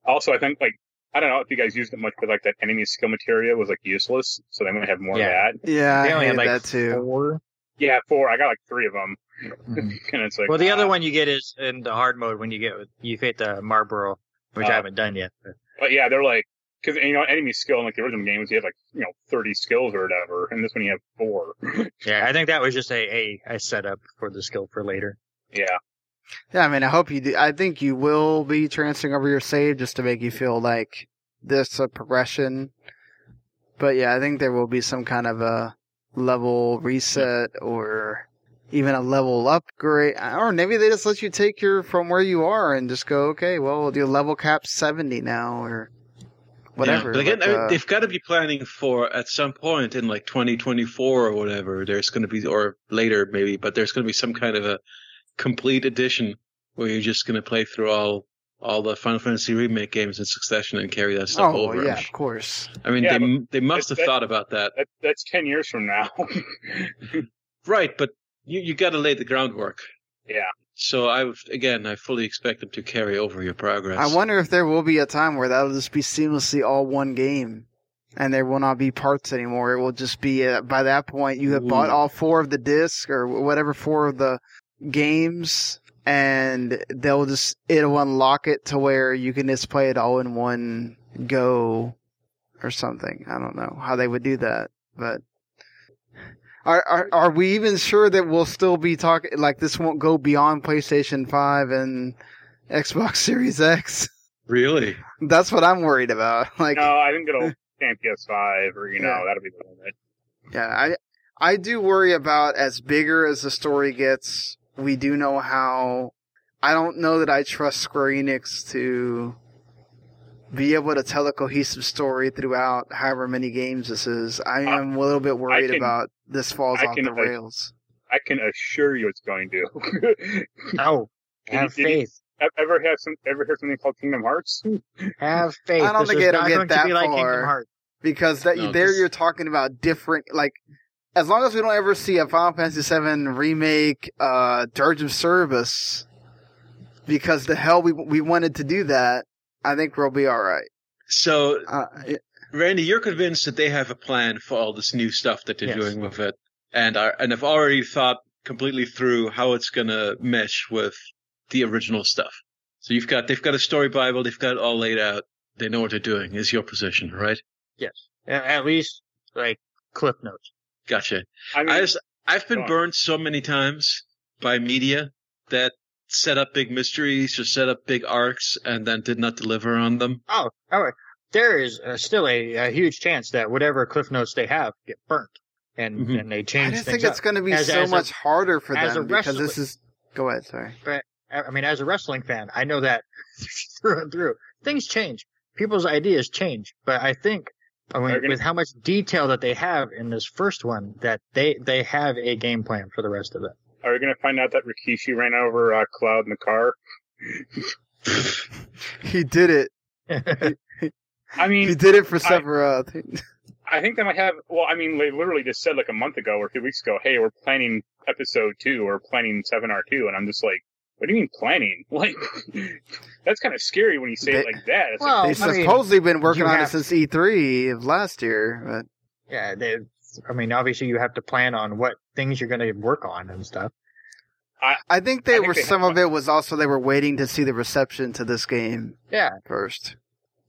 also, I think like I don't know if you guys used it much, but like that enemy skill materia was like useless, so they might have more Yeah. of that. Yeah, they I only had like that too. four. Yeah, four. I got like three of them, Mhm. and it's like well, the other uh, one you get is in the hard mode when you get you hit the Malboro, which Oh. I haven't done yet. But yeah, they're like, because you know, enemy skill in like the original games, you have like you know thirty skills or whatever, and this one you have four. Yeah, I think that was just a, a, a setup for the skill for later. yeah, Yeah, I mean, I hope you do. I think you will be transferring over your save just to make you feel like this a progression. But yeah, I think there will be some kind of a level reset or even a level upgrade. Or maybe they just let you take your from where you are and just go, okay, well, your level cap 70 now or whatever. Yeah. But again, Like, uh, they've got to be planning for at some point in like 2024 or whatever. There's going to be, or later maybe, but there's going to be some kind of a complete edition where you're just going to play through all all the Final Fantasy remake games in succession and carry that stuff oh, over. yeah, of course. I mean, Yeah, they they must that- have thought about that, that that's ten years from now. right? But you you got to lay the groundwork. yeah, So I would- again, I fully expect them to carry over your progress. I wonder if there will be a time where that'll just be seamlessly all one game, and there will not be parts anymore. It will just be uh, by that point you have bought all four of the discs or whatever four of the games, and they'll just it'll unlock it to where you can just play it all in one go or something. I don't know how they would do that, but. Are, are are we even sure that we'll still be talking like this won't go beyond PlayStation Five and Xbox Series X? really. That's what I'm worried about. Like, no, I think it'll stay on PS5 or you know Yeah. that'll be the limit. yeah, I I do worry about as bigger as the story gets. We do know how. I don't know that I trust Square Enix to be able to tell a cohesive story throughout however many games this is. I uh, am a little bit worried can- about this falls I off the rails. I can assure you it's going to. Oh, Did you- have did you- faith. Ev- ever had some? Ever heard something called Kingdom Hearts? Have faith. I don't This think it'll get that be like far. Kingdom because that No, there this- you're talking about different like as long as we don't ever see a Final Fantasy VII remake uh Dirge of Cerberus because the hell we we wanted to do that I think we'll be all right So uh, it- Randy, you're convinced that they have a plan for all this new stuff that they're Yes. doing with it, and are and have already thought completely through how it's gonna mesh with the original stuff. So you've got they've got a story bible, they've got it all laid out. They know what they're doing. Is your position right? Yes. At least, like, clip notes. Gotcha. I mean, I just, I've been burned so many times by media that set up big mysteries or set up big arcs and then did not deliver on them. Oh, all right. There is uh, still a, a huge chance that whatever cliff notes they have get burnt, and Mhm. and they change. I change just things think it's going to be As- so as a- much harder for them because wrestler- this is go ahead sorry But I mean, as a wrestling fan, I know that through and through. Things change. People's ideas change. But I think, I mean, gonna- with how much detail that they have in this first one, that they, they have a game plan for the rest of it. are we gonna find out that Rikishi ran over uh, Cloud in the car? he did it. I mean, He did it for Sephiroth. Uh, I think they might have. Well, I mean, they literally just said like a month ago or two weeks ago, "Hey, we're planning episode two or planning seven R 2 and I'm just like, "What do you mean planning? Like, that's kind of scary when you say it like that." It's Well, They've I mean, supposedly been working you on it since E3 of last year, yeah, they, I mean, obviously you have to plan on what things you're going to work on and stuff. but I think they I think were. they some have of it was also they were waiting to see the reception to this game Yeah, first.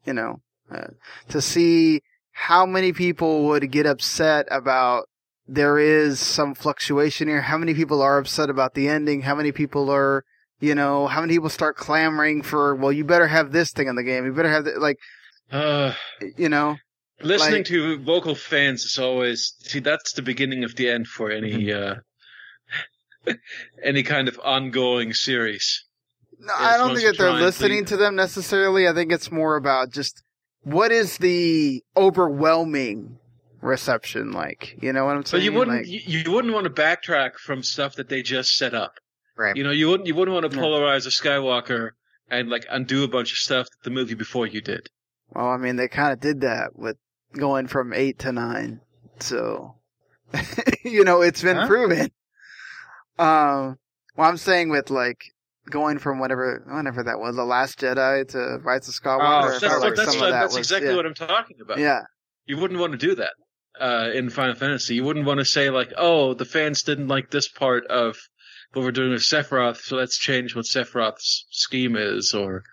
You know, uh, to see how many people would get upset about there is some fluctuation here. How many people are upset about the ending? How many people are, you know, how many people start clamoring for, well, you better have this thing in the game. You better have that, like, Uh, you know, listening Like- to vocal fans is always see that's the beginning of the end for any uh, any kind of ongoing series. No, I don't think that they're listening to them necessarily. I think it's more about just what is the overwhelming reception like? You know what I'm saying? But you wouldn't Like, you, you wouldn't want to backtrack from stuff that they just set up. right. You know, you wouldn't you wouldn't want to polarize a Skywalker and like undo a bunch of stuff that the movie before you did. well, I mean, they kind of did that with going from eight to nine. So, you know, it's been Huh? proven. Um, well, I'm saying with like going from whatever, whenever that was, the Last Jedi to Rise of Skywalker. I Oh, that's felt like that's, some of that that's was- exactly yeah. what I'm talking about. Yeah, You wouldn't want to do that uh, in Final Fantasy. You wouldn't want to say like, "Oh, the fans didn't like this part of what we're doing with Sephiroth, so let's change what Sephiroth's scheme is, or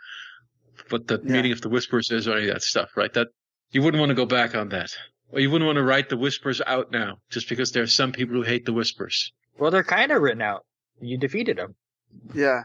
what the Yeah. meaning of the Whispers is, or any of that stuff." Right? That you wouldn't want to go back on that, or you wouldn't want to write the Whispers out now, just because there are some people who hate the Whispers. Well, they're kind of written out. You defeated them. Yeah,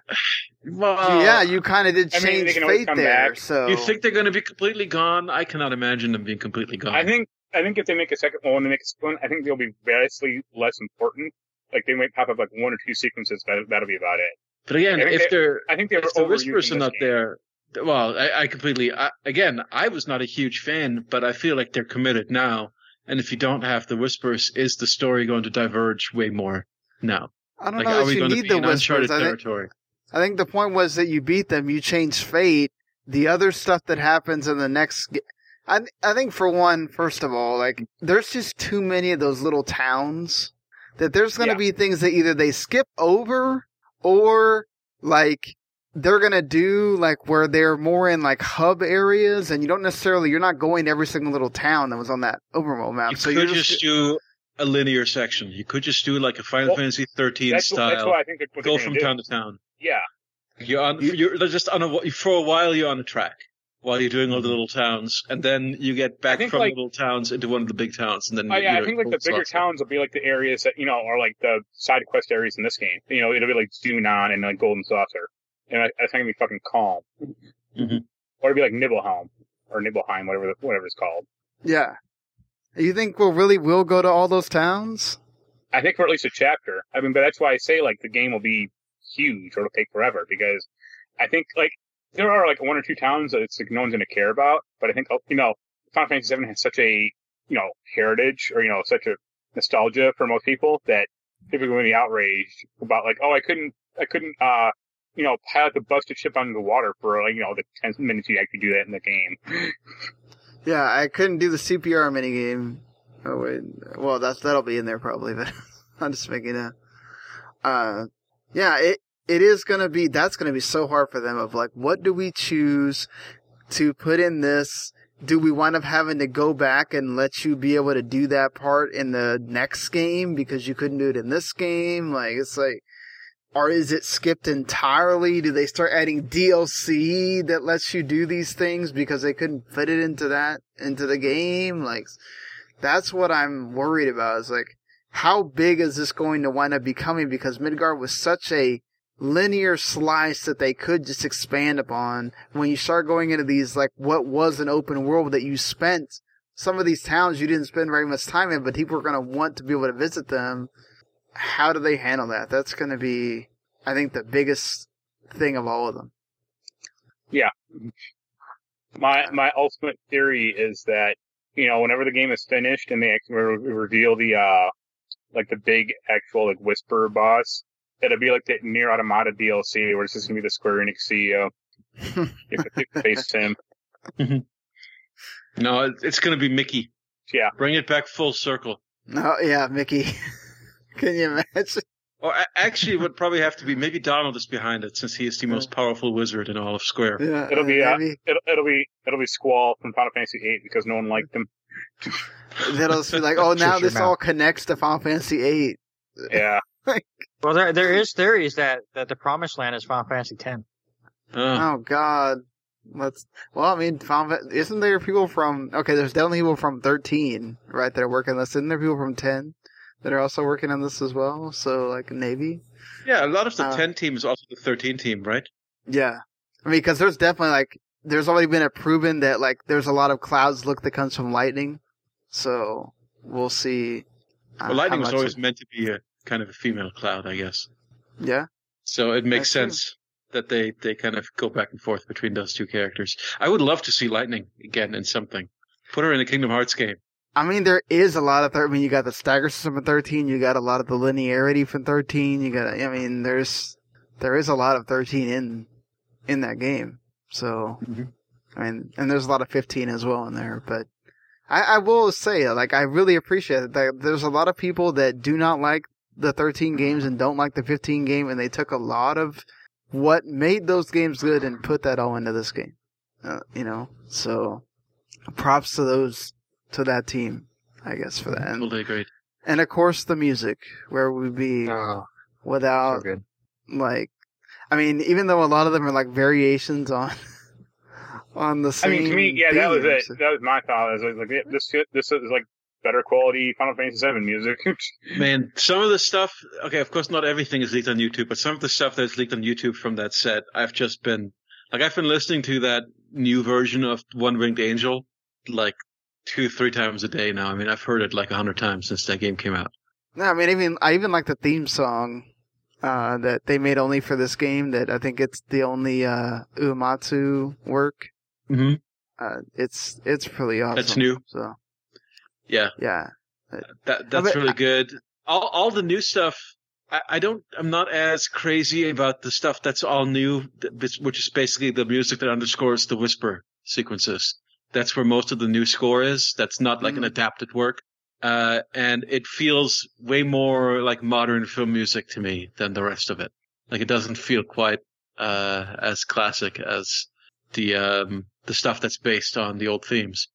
Well, yeah. You kind of did I mean, change can fate there. back. So You think they're going to be completely gone? I cannot imagine them being completely gone. I think I think if they make a second one, when they make a second one, I think they'll be vastly less important. Like they might pop up like one or two sequences, but that'll be about it. but again, if they- they're I think they were if the whispers are not game. there, well, I, I completely. I, again, I was not a huge fan, but I feel like they're committed now. And if you don't have the whispers, is the story going to diverge way more now? I don't Like, know that you need the whispers. I think. I think the point was that you beat them, you change fate. The other stuff that happens in the next, g- I I think for one, first of all, like there's just too many of those little towns that there's going to Yeah. be things that either they skip over or like they're going to do like where they're more in like hub areas and you don't necessarily you're not going to every single little town that was on that overworld map. You so could you're just do a linear section. You could just do like a Final Well, Fantasy 13 That's, what- that's style. what I think. What Go they're from gonna do. town to town. Yeah, You're on. You- You're just on a for a while. You're on a track while you're doing all the little towns, and then you get back from like- the little towns into one of the big towns, and then Oh, yeah, you I know, think like the bigger slots. towns will be like the areas that you know are like the side quest areas in this game. You know, it'll be like Junon and like Golden Saucer, and I, I think it'll be fucking Kalm, Mhm. or it'll be like Nibelheim or Nibelheim, whatever the, whatever it's called. yeah. You think we'll really will go to all those towns? I think for at least a chapter. I mean, but that's why I say like the game will be huge or it'll take forever because I think like there are like one or two towns that it's like no one's going to care about, but I think you know Final Fantasy VII has such a you know heritage or you know such a nostalgia for most people that people are going to be outraged about like oh I couldn't I couldn't uh you know pilot the busted ship under the water for like you know the ten minutes you actually do that in the game. Yeah, I couldn't do the CPR minigame. Oh wait, well that's that'll be in there probably, but I'm just making a. Uh, yeah, it it is gonna be that's gonna be so hard for them. Of like, what do we choose to put in this? Do we wind up having to go back and let you be able to do that part in the next game because you couldn't do it in this game? Like it's like. Or is it skipped entirely? Do they start adding DLC that lets you do these things because they couldn't fit it into that, into the game? Like, that's what I'm worried about is like, how big is this going to wind up becoming? Because Midgar was such a linear slice that they could just expand upon. When you start going into these, like, what was an open world that you spent, some of these towns you didn't spend very much time in, but people are going to want to be able to visit them how do they handle that? That's going to be, I think, the biggest thing of all of them. Yeah. My my ultimate theory is that you know whenever the game is finished and they actually reveal the uh like the big actual like whisper boss, it'll be like the Nier Automata DLC where it's just gonna be the Square Enix CEO You could, you face him. No, it's going to be Mickey. Yeah. Bring it back full circle. No, yeah, Mickey. Can you imagine? Or actually, it would probably have to be maybe Donald is behind it since he is the most powerful wizard in all of Square. Yeah, It'll be, uh, maybe. It'll, it'll be it'll be Squall from Final Fantasy VIII because no one liked him. That'll be like, oh, now Shut your this all connects to Final Fantasy VIII. Yeah, Well, there there is theories that that the Promised Land is Final Fantasy X. Uh, Oh God. Let's. Well, I mean, Final isn't there people from? Okay, there's definitely people from 13, right? That are working on this. Isn't there people from 10 that are also working on this as well? So like Navy. yeah, a lot of the Uh, 10 team is also the 13 team, right? Yeah, I mean, because there's definitely like there's already been a proven that like there's a lot of clouds look that comes from lightning. So we'll see. uh, Well, Lightning was always it- meant to be a kind of a female cloud, I guess. yeah. So it makes That's true. sense that they, they kind of go back and forth between those two characters. I would love to see Lightning again in something. Put her in a Kingdom Hearts game. I mean, there is a lot of. Thir- I mean, you got the stagger system from 13. You got a lot of the linearity from 13. You got. I mean, there's there is a lot of 13 in in that game. So, Mhm. I mean, and there's a lot of 15 as well in there. But I, I will say, like, I really appreciate it. That there's a lot of people that do not like the 13 games and don't like the 15 game, and they took a lot of what made those games good and put that all into this game. Uh, you know, so props to those to that team, I guess, for that. And, mm-hmm. Totally agreed. and of course, the music. Where would we be Oh, so without good. like? I mean, even though a lot of them are like variations on on the same. I mean, to me, yeah, that was it. themes. That was my thought. Is like yeah, this this is like better quality Final Fantasy VII music. Man, some of the stuff, okay, of course not everything is leaked on YouTube, but some of the stuff that's leaked on YouTube from that set, I've just been, like, I've been listening to that new version of One Winged Angel, like, two, three times a day now. I mean, I've heard it like a hundred times since that game came out. No, I mean, even I even like the theme song uh, that they made only for this game. That I think it's the only uh, Uematsu work. Mm-hmm. Uh, it's it's pretty awesome. That's new. So Yeah, yeah, that, that's really good. All, all the new stuff, I, I don't, I'm not as crazy about the stuff that's all new, which is basically the music that underscores the whisper sequences. That's where most of the new score is. That's not like an Mhm. adapted work. Uh, and it feels way more like modern film music to me than the rest of it. Like it doesn't feel quite, uh, as classic as the, um, the stuff that's based on the old themes.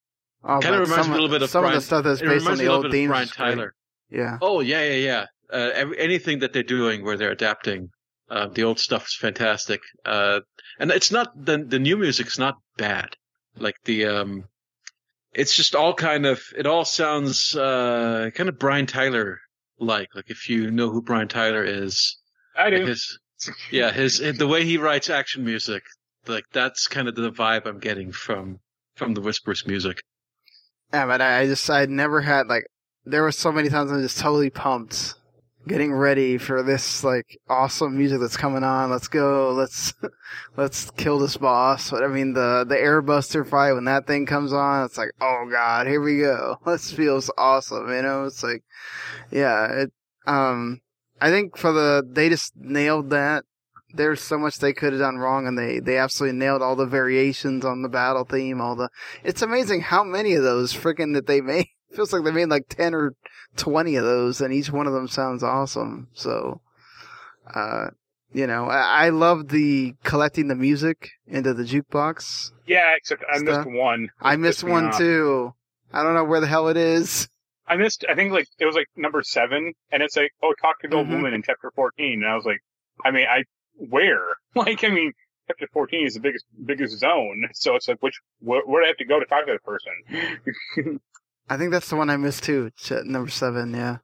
oh, Kind of reminds me a little bit of some Brian, of the stuff that's based on the old little bit of themes. Brian. Tyler. Yeah, Oh yeah, yeah, yeah. Uh, every, anything that they're doing where they're adapting uh, the old stuff is fantastic. Uh, and it's not the the new music's not bad. Like the um, it's just all kind of it all sounds uh kind of Brian Tyler like. Like if you know who Brian Tyler is, I like do. his yeah his the way he writes action music, like that's kind of the vibe I'm getting from from the Whispers music. yeah, but I, I just I never had like there were so many times I'm just totally pumped. Getting ready for this like awesome music that's coming on. Let's go. Let's let's kill this boss. But I mean the the airbuster fight when that thing comes on, it's like oh god, here we go. This feels awesome. You know, it's like yeah. It um I think for the they just nailed that. There's so much they could have done wrong, and they they absolutely nailed all the variations on the battle theme. All the it's amazing how many of those freaking that they made. Feels like they made like ten or twenty of those, and each one of them sounds awesome. So, uh, you know, I, I love the collecting the music into the jukebox. Yeah, except I missed one. I missed one off. too. I don't know where the hell it is. I missed. I think like it was like number seven, and it's like, oh, talk to the old Mhm. woman in chapter fourteen, and I was like, I mean, I where? Like, I mean, chapter fourteen is the biggest biggest zone, so it's like, which where, where do I have to go to talk to that person? I think that's the one I missed too. Number seven, yeah.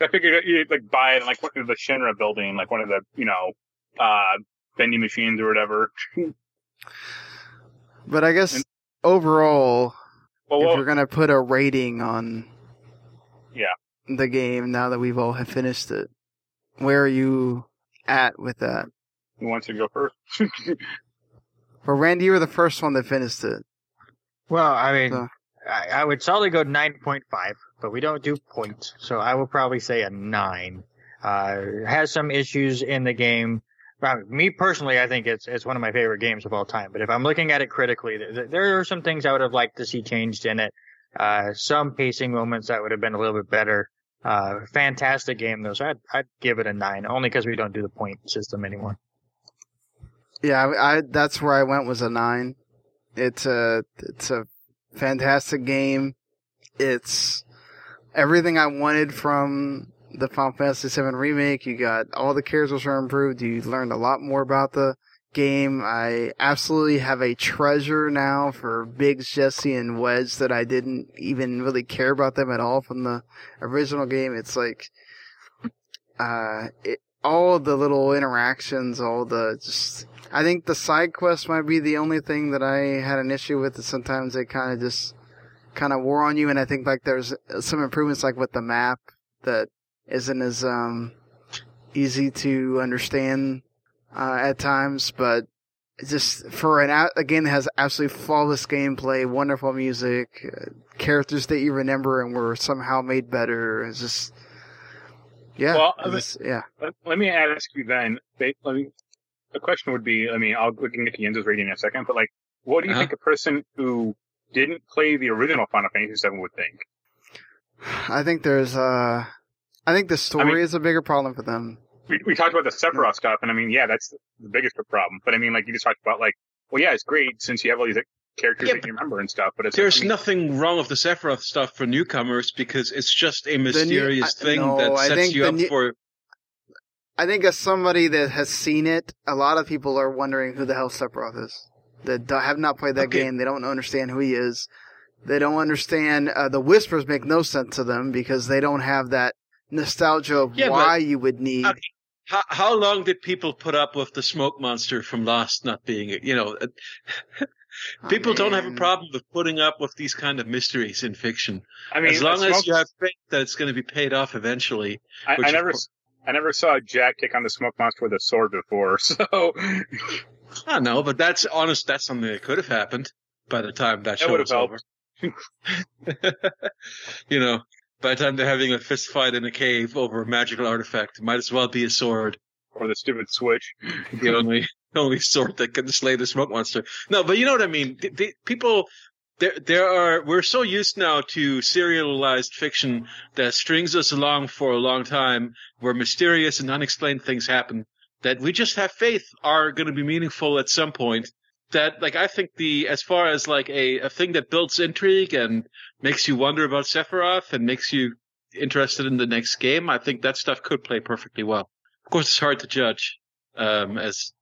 I figured you'd like buy it in like one of the Shinra building, like one of the you know, uh, vending machines or whatever. But I guess And- overall, Well, if well you're gonna put a rating on Yeah. the game now that we've all have finished it, where are you at with that? who wants to go first? Well, Randy, you were the first one that finished it. Well, I mean, So- I, I would solidly go 9.5, but we don't do points, so I will probably say a 9. Uh, has some issues in the game, uh, me personally, I think it's it's one of my favorite games of all time. But if I'm looking at it critically, there, there are some things I would have liked to see changed in it. Uh, some pacing moments that would have been a little bit better. Uh, fantastic game though, so I'd I'd give it a nine, only because we don't do the point system anymore. Yeah, I, I that's where I went was a nine. It's a it's a fantastic game. It's everything I wanted from the Final Fantasy VII remake. You got all the characters are improved. You learned a lot more about the game. I absolutely have a treasure now for Biggs, Jessie, and Wedge that I didn't even really care about them at all from the original game. It's like, uh, it, all the little interactions, all the just, I think the side quests might be the only thing that I had an issue with. That sometimes they kind of just kind of wore on you, and I think like there's some improvements like with the map that isn't as um easy to understand uh, at times, but just for an a game that has absolutely flawless gameplay, wonderful music, uh, characters that you remember and were somehow made better. It's just yeah, Well, it's- yeah. Let, let me ask you then. Let me, the question would be, I mean, I'll we can get to Jens's rating in a second, but like, what do you Uh-huh. think a person who didn't play the original Final Fantasy VII would think? I think there's uh, I think the story mean- is a bigger problem for them. We, we talked about the Sephiroth stuff, and I mean, yeah, that's the biggest problem. But I mean, like, you just talked about like, well, yeah, it's great since you have all these like, characters Yeah, that you remember and stuff. But it's There's I mean, nothing wrong with the Sephiroth stuff for newcomers because it's just a new- mysterious I- thing no, that sets you up new- for. I think as somebody that has seen it, a lot of people are wondering who the hell Sephiroth is. That have not played that Okay. game, they don't understand who he is. They don't understand uh, the whispers make no sense to them because they don't have that nostalgia of Yeah, but- why you would need. Okay. How, how long did people put up with the smoke monster from Lost not being, you know, uh, people don't have a problem with putting up with these kind of mysteries in fiction. I mean, as long the as you have faith that it's going to be paid off eventually. I, which I never, course- I never saw Jack take on the smoke monster with a sword before, so I don't know, but that's honest. That's something that could have happened by the time that That show was over. you know, by the time they're having a fist fight in a cave over a magical artifact, it might as well be a sword. or the stupid switch. The only only sword that can slay the smoke monster. No, but you know what I mean. The, the, people, there there are. We're so used now to serialized fiction that strings us along for a long time, where mysterious and unexplained things happen that we just have faith are going to be meaningful at some point. That like I think the as far as like a a thing that builds intrigue and makes you wonder about Sephiroth and makes you interested in the next game, I think that stuff could play perfectly well. Of course, it's hard to judge, um, as,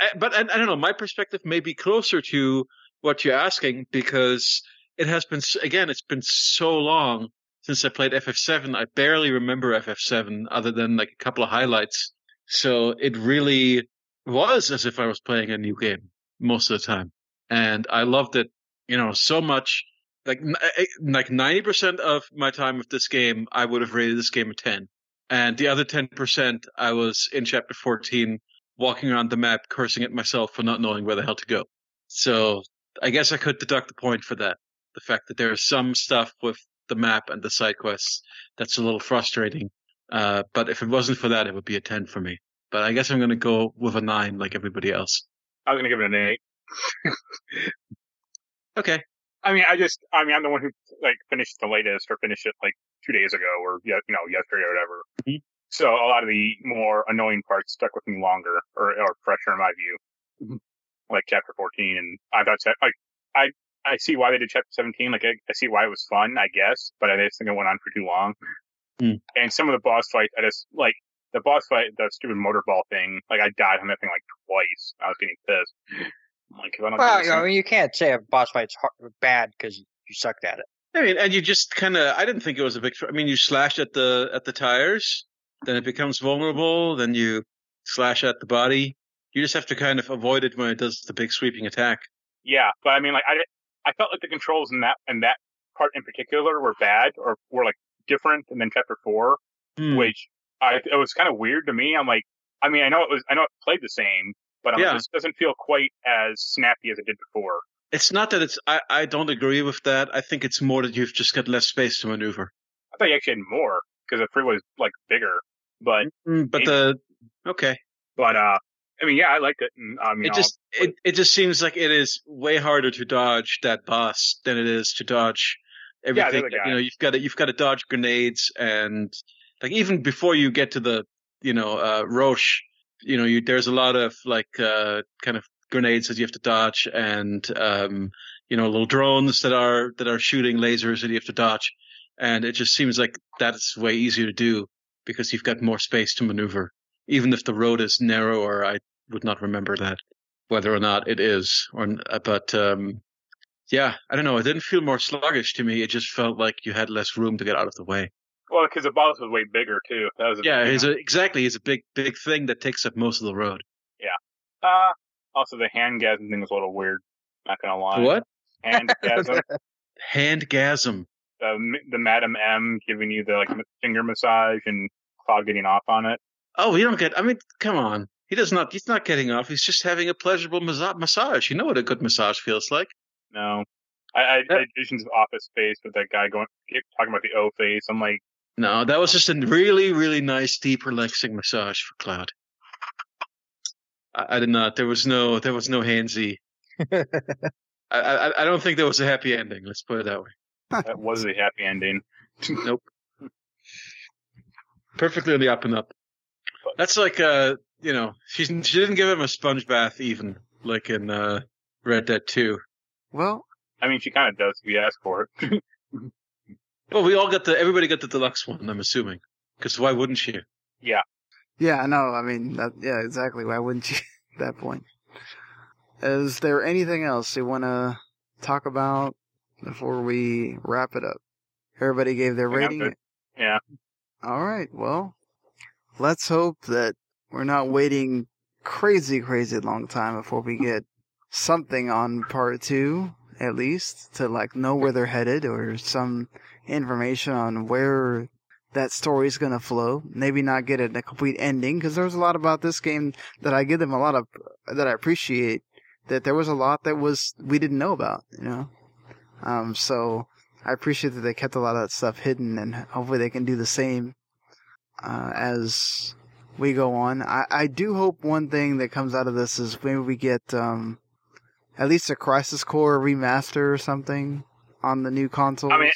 I, I, but I, I don't know. My perspective may be closer to what you're asking because it has been again. It's been so long since I played FF7. I barely remember FF7 other than like a couple of highlights. So it really was as if I was playing a new game most of the time, and I loved it. You know, so much. Like eh, eh, like ninety percent of my time with this game, I would have rated this game a ten and the other 10% I was in chapter 14 walking around the map cursing at myself for not knowing where the hell to go. So I guess I could deduct the point for that. The fact that there is some stuff with the map and the side quests that's a little frustrating. Uh, but if it wasn't for that, it would be a 10 for me. But I guess I'm going to go with a 9 like everybody else. I'm gonna give it an eight. Okay. I mean, I just, I mean, I'm the one who like finished the latest or finished it like two days ago or you know, yesterday or whatever. Mhm. So a lot of the more annoying parts stuck with me longer or, or fresher in my view. Like chapter 14, and I thought that like I I see why they did chapter 17. Like I, I see why it was fun, I guess, but I just think it went on for too long. Hmm. And some of the boss fights, I just like the boss fight, the stupid motorball thing. Like I died on that thing like twice. I was getting pissed. I'm like, if I don't Well, you, know, thing- you can't say a boss fight's hard, bad because you sucked at it. I mean, and you just kind of, I didn't think it was a big, I mean, you slash at the, at the tires, then it becomes vulnerable, then you slash at the body. You just have to kind of avoid it when it does the big sweeping attack. Yeah, but I mean, like I, I felt like the controls in that and that part in particular were bad or were like different than chapter four, Hmm. which I it was kind of weird to me. I'm like, I mean, I know it was, I know it played the same, but I'm Yeah. like, this doesn't feel quite as snappy as it did before. It's not that it's, I, I don't agree with that. I think it's more that you've just got less space to maneuver. I thought you actually had more because the freeway was like bigger, but Mm, but It- the, okay. But uh, I mean, yeah, I liked it. And, I mean, it just it, it just seems like it is way harder to dodge that boss than it is to dodge everything. guy. you know, you've got to you've got to dodge grenades and like even before you get to the you know uh, Roche, you know, you there's a lot of like uh, kind of grenades that you have to dodge and um, you know little drones that are that are shooting lasers that you have to dodge, and it just seems like that's way easier to do because you've got more space to maneuver. Even if the road is narrower, I would not remember that whether or not it is or uh, but um yeah i don't know it didn't feel more sluggish to me it just felt like you had less room to get out of the way well, because the boss was way bigger too. That was yeah a, exactly it's a big big thing that takes up most of the road Yeah. Uh, also the handgasm thing was a little weird. Not gonna lie. what Handgasm. handgasm the the Madam M giving you the like finger massage and Cloud getting off on it. Oh you don't get i mean come on he does not he's not getting off he's just having a pleasurable massa- massage you know what a good massage feels like No. I, I, I had visions of Office Space with that guy going talking about the O face. I'm like, no that was just a really really nice deep relaxing massage for cloud I, I did not there was no there was no handsy I, I I don't think there was a happy ending. Let's put it that way. that was a happy ending. Nope. Perfectly on the up and up. That's like uh, you know, she she didn't give him a sponge bath even like in uh Red Dead Two. Well, I mean, she kind of does if you ask for it. Well, we all got the everybody got the deluxe one. I'm assuming because why wouldn't she? yeah, Yeah, I know. I mean, that, yeah, exactly. Why wouldn't you at that point? Is there anything else you want to talk about before we wrap it up? Everybody gave their I think I'm rating. Yeah. All right. Well, let's hope that we're not waiting crazy, crazy long time before we get something on part two, at least, to like know where they're headed or some information on where that story's gonna flow. Maybe not get a complete ending because there's a lot about this game that I give them a lot of that I appreciate. That there was a lot that was we didn't know about, you know. Um, so I appreciate that they kept a lot of that stuff hidden, and hopefully they can do the same uh, as we go on. I, I do hope one thing that comes out of this is maybe we get um, at least a Crisis Core remaster or something on the new consoles. I mean,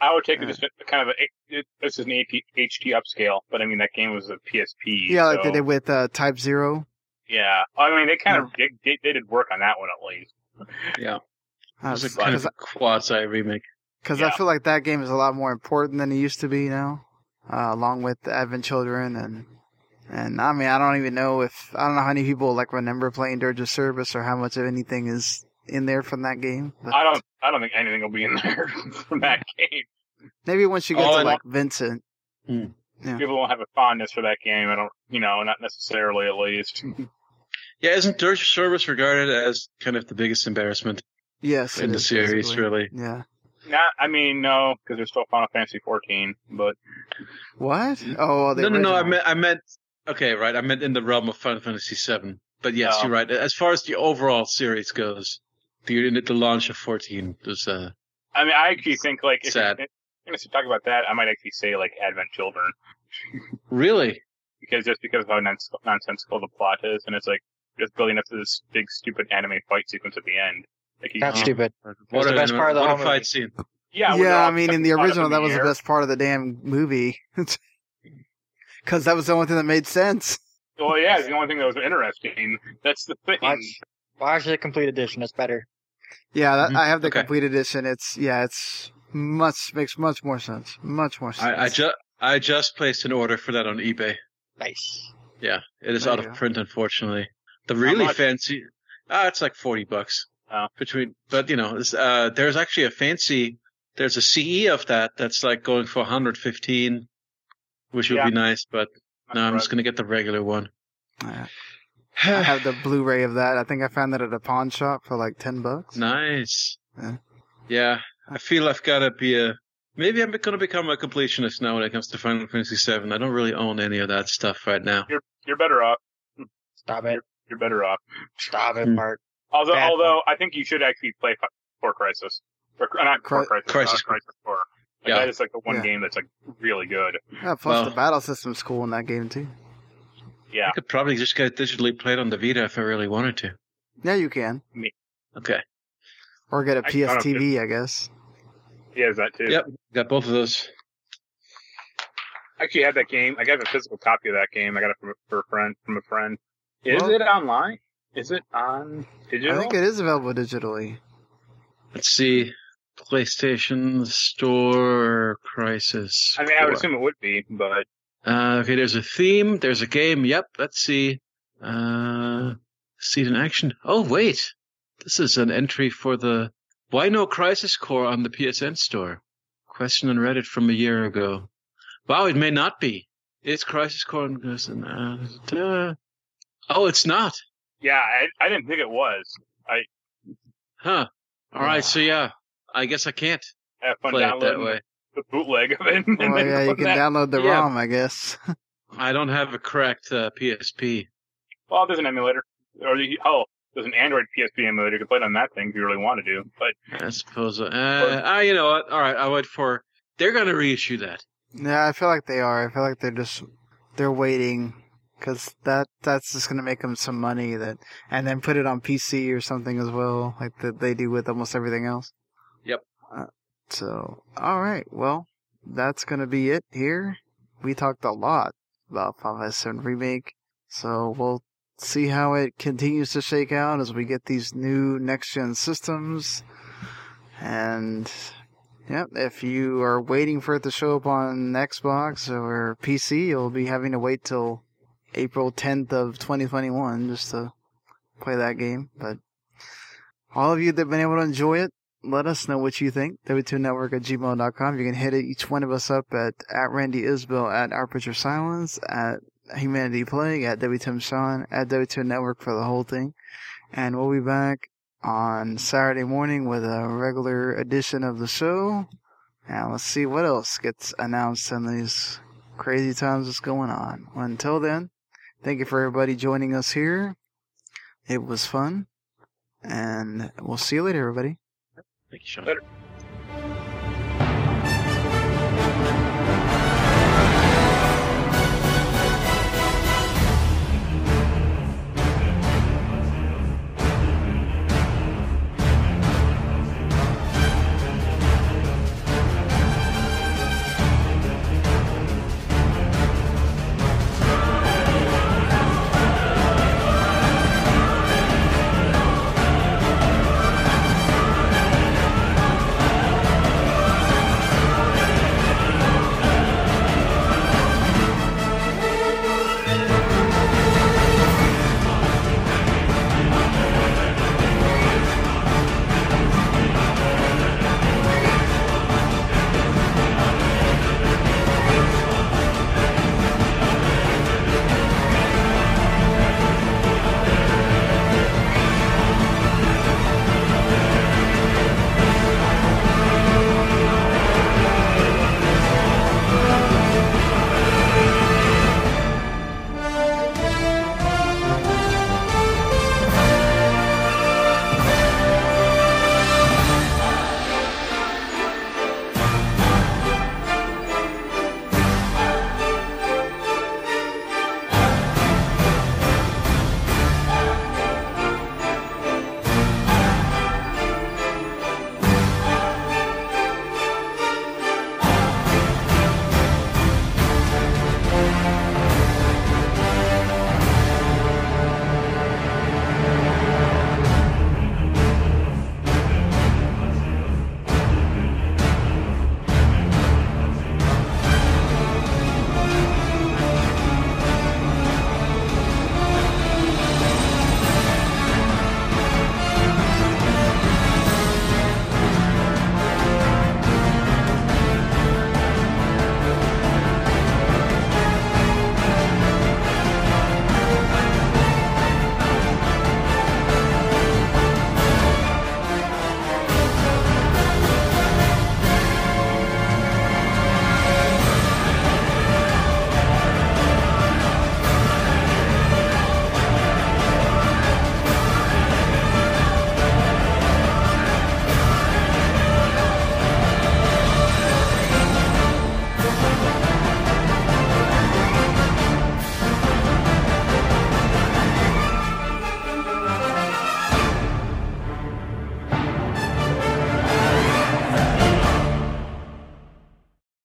I would take Yeah. it as kind of a it, this is an AP, HT upscale, but I mean that game was a PSP. yeah, like they did with uh, Type Zero. Yeah, I mean they kind of they, they, they did work on that one at least. Yeah, it was a Because kind of a quasi remake. I yeah. feel like that game is a lot more important than it used to be now, uh, along with the Advent Children and and I mean I don't even know if I don't know how many people like remember playing Dirge of Cerberus or how much of anything is in there from that game. But I don't I don't think anything will be in there from that game. maybe once you get Oh, to like Vincent. Yeah. People won't have a fondness for that game. I don't, you know, not necessarily at least. Yeah, isn't Dirge of Cerberus regarded as kind of the biggest embarrassment Yes, in the is, series? basically. Really? Yeah. Not, I mean, no, because there's still Final Fantasy 14. But What? Oh, the no, no, no. I meant, I meant. Okay, right. I meant in the realm of Final Fantasy VII. But yes, Oh. you're right. As far as the overall series goes, the the launch of 14 was uh, I mean, I actually think like if Sad. you're going to talk about that, I might actually say like Advent Children really. because just because of how nonsensical the plot is, and it's like just building up to this big stupid anime fight sequence at the end. Like, you- That's stupid. What the a, best part of the what whole a fight movie. scene. yeah, yeah, I mean, in the caught up original, that was air. the best part of the damn movie. Because that was the only thing that made sense. Well, yeah, it's the only thing that was interesting. That's the thing. Watch, watch the complete edition. It's better. Yeah, that, Mhm. I have the Okay. complete edition. It's yeah, it's much makes much more sense. Much more sense. I, I just I just placed an order for that on eBay. Nice. Yeah, it is There out of go. print, unfortunately. The really fancy, ah, it's like forty bucks. Oh. Between, but you know, uh, there's actually a fancy. There's a CE of that that's like going for 115, which would Yeah. be nice. But no, I'm just gonna get the regular one. Yeah. I have the Blu-ray of that. I think I found that at a pawn shop for like ten bucks. nice. Yeah. Yeah, I feel I've got to be a. Maybe I'm going to become a completionist now when it comes to Final Fantasy VII. I don't really own any of that stuff right now. You're better off. Stop it. You're better off. Stop it, Hmm. Marc. Although, Bad although I think you should actually play Fi- Core Crisis. Or, not Core Cri- Crisis. Crisis uh, Crisis Core. Like, Yeah. That is like the one Yeah. game that's like really good. Yeah, plus Well- the battle system's cool in that game too. Yeah. I could probably just get it digitally played on the Vita if I really wanted to. Yeah, you can. Me. Okay. Or get a I- I don't PSTV, I guess. Yeah, has that too. Yep. Got both of those. I actually had that game. I got a physical copy of that game. I got it from a, for a friend. From a friend. Is Well- it online? Is it on digital? I think it is available digitally. Let's see. PlayStation Store Crisis. I mean, I would 4. assume it would be, but Uh, okay, there's a theme. There's a game. Yep. Let's see. Uh, see it in action. Oh, wait. This is an entry for the Why No Crisis Core on the PSN store. Question on Reddit from a year ago. Wow, it may not be. It's Crisis Core. and- uh, uh, Oh, it's not. Yeah, I, I didn't think it was. I. Huh. All right. So yeah, I guess I can't have fun play it that way. the bootleg of it. and Well, yeah, you can that- download the Yeah. ROM, I guess. I don't have a correct uh, PSP. Well, there's an emulator, or the, oh, there's an Android PSP emulator. You can play it on that thing if you really want to do. But I suppose. Uh, ah, you know what? All right, I'll wait for. They're gonna reissue that. Yeah, I feel like they are. I feel like they're just they're waiting because that that's just gonna make them some money that, and then put it on PC or something as well, like that they do with almost everything else. Yep. Uh, so, all right, well, that's gonna be it here. We talked a lot about Final Fantasy VII remake, so we'll see how it continues to shake out as we get these new next gen systems, and Yep, if you are waiting for it to show up on Xbox or PC, you'll be having to wait till April 10th of 2021 just to play that game. But all of you that have been able to enjoy it, let us know what you think. W2network at gmail.com. You can hit each one of us up at, at Randy Isbelle, at Our Picture Silence, at Humanity Plague, at W2M Sean, at W2 Network for the whole thing. And we'll be back on Saturday morning with a regular edition of the show. And let's see what else gets announced in these crazy times that's going on. Until then, thank you for everybody joining us here. It was fun. And we'll see you later, everybody. Thank you, Sean. Later.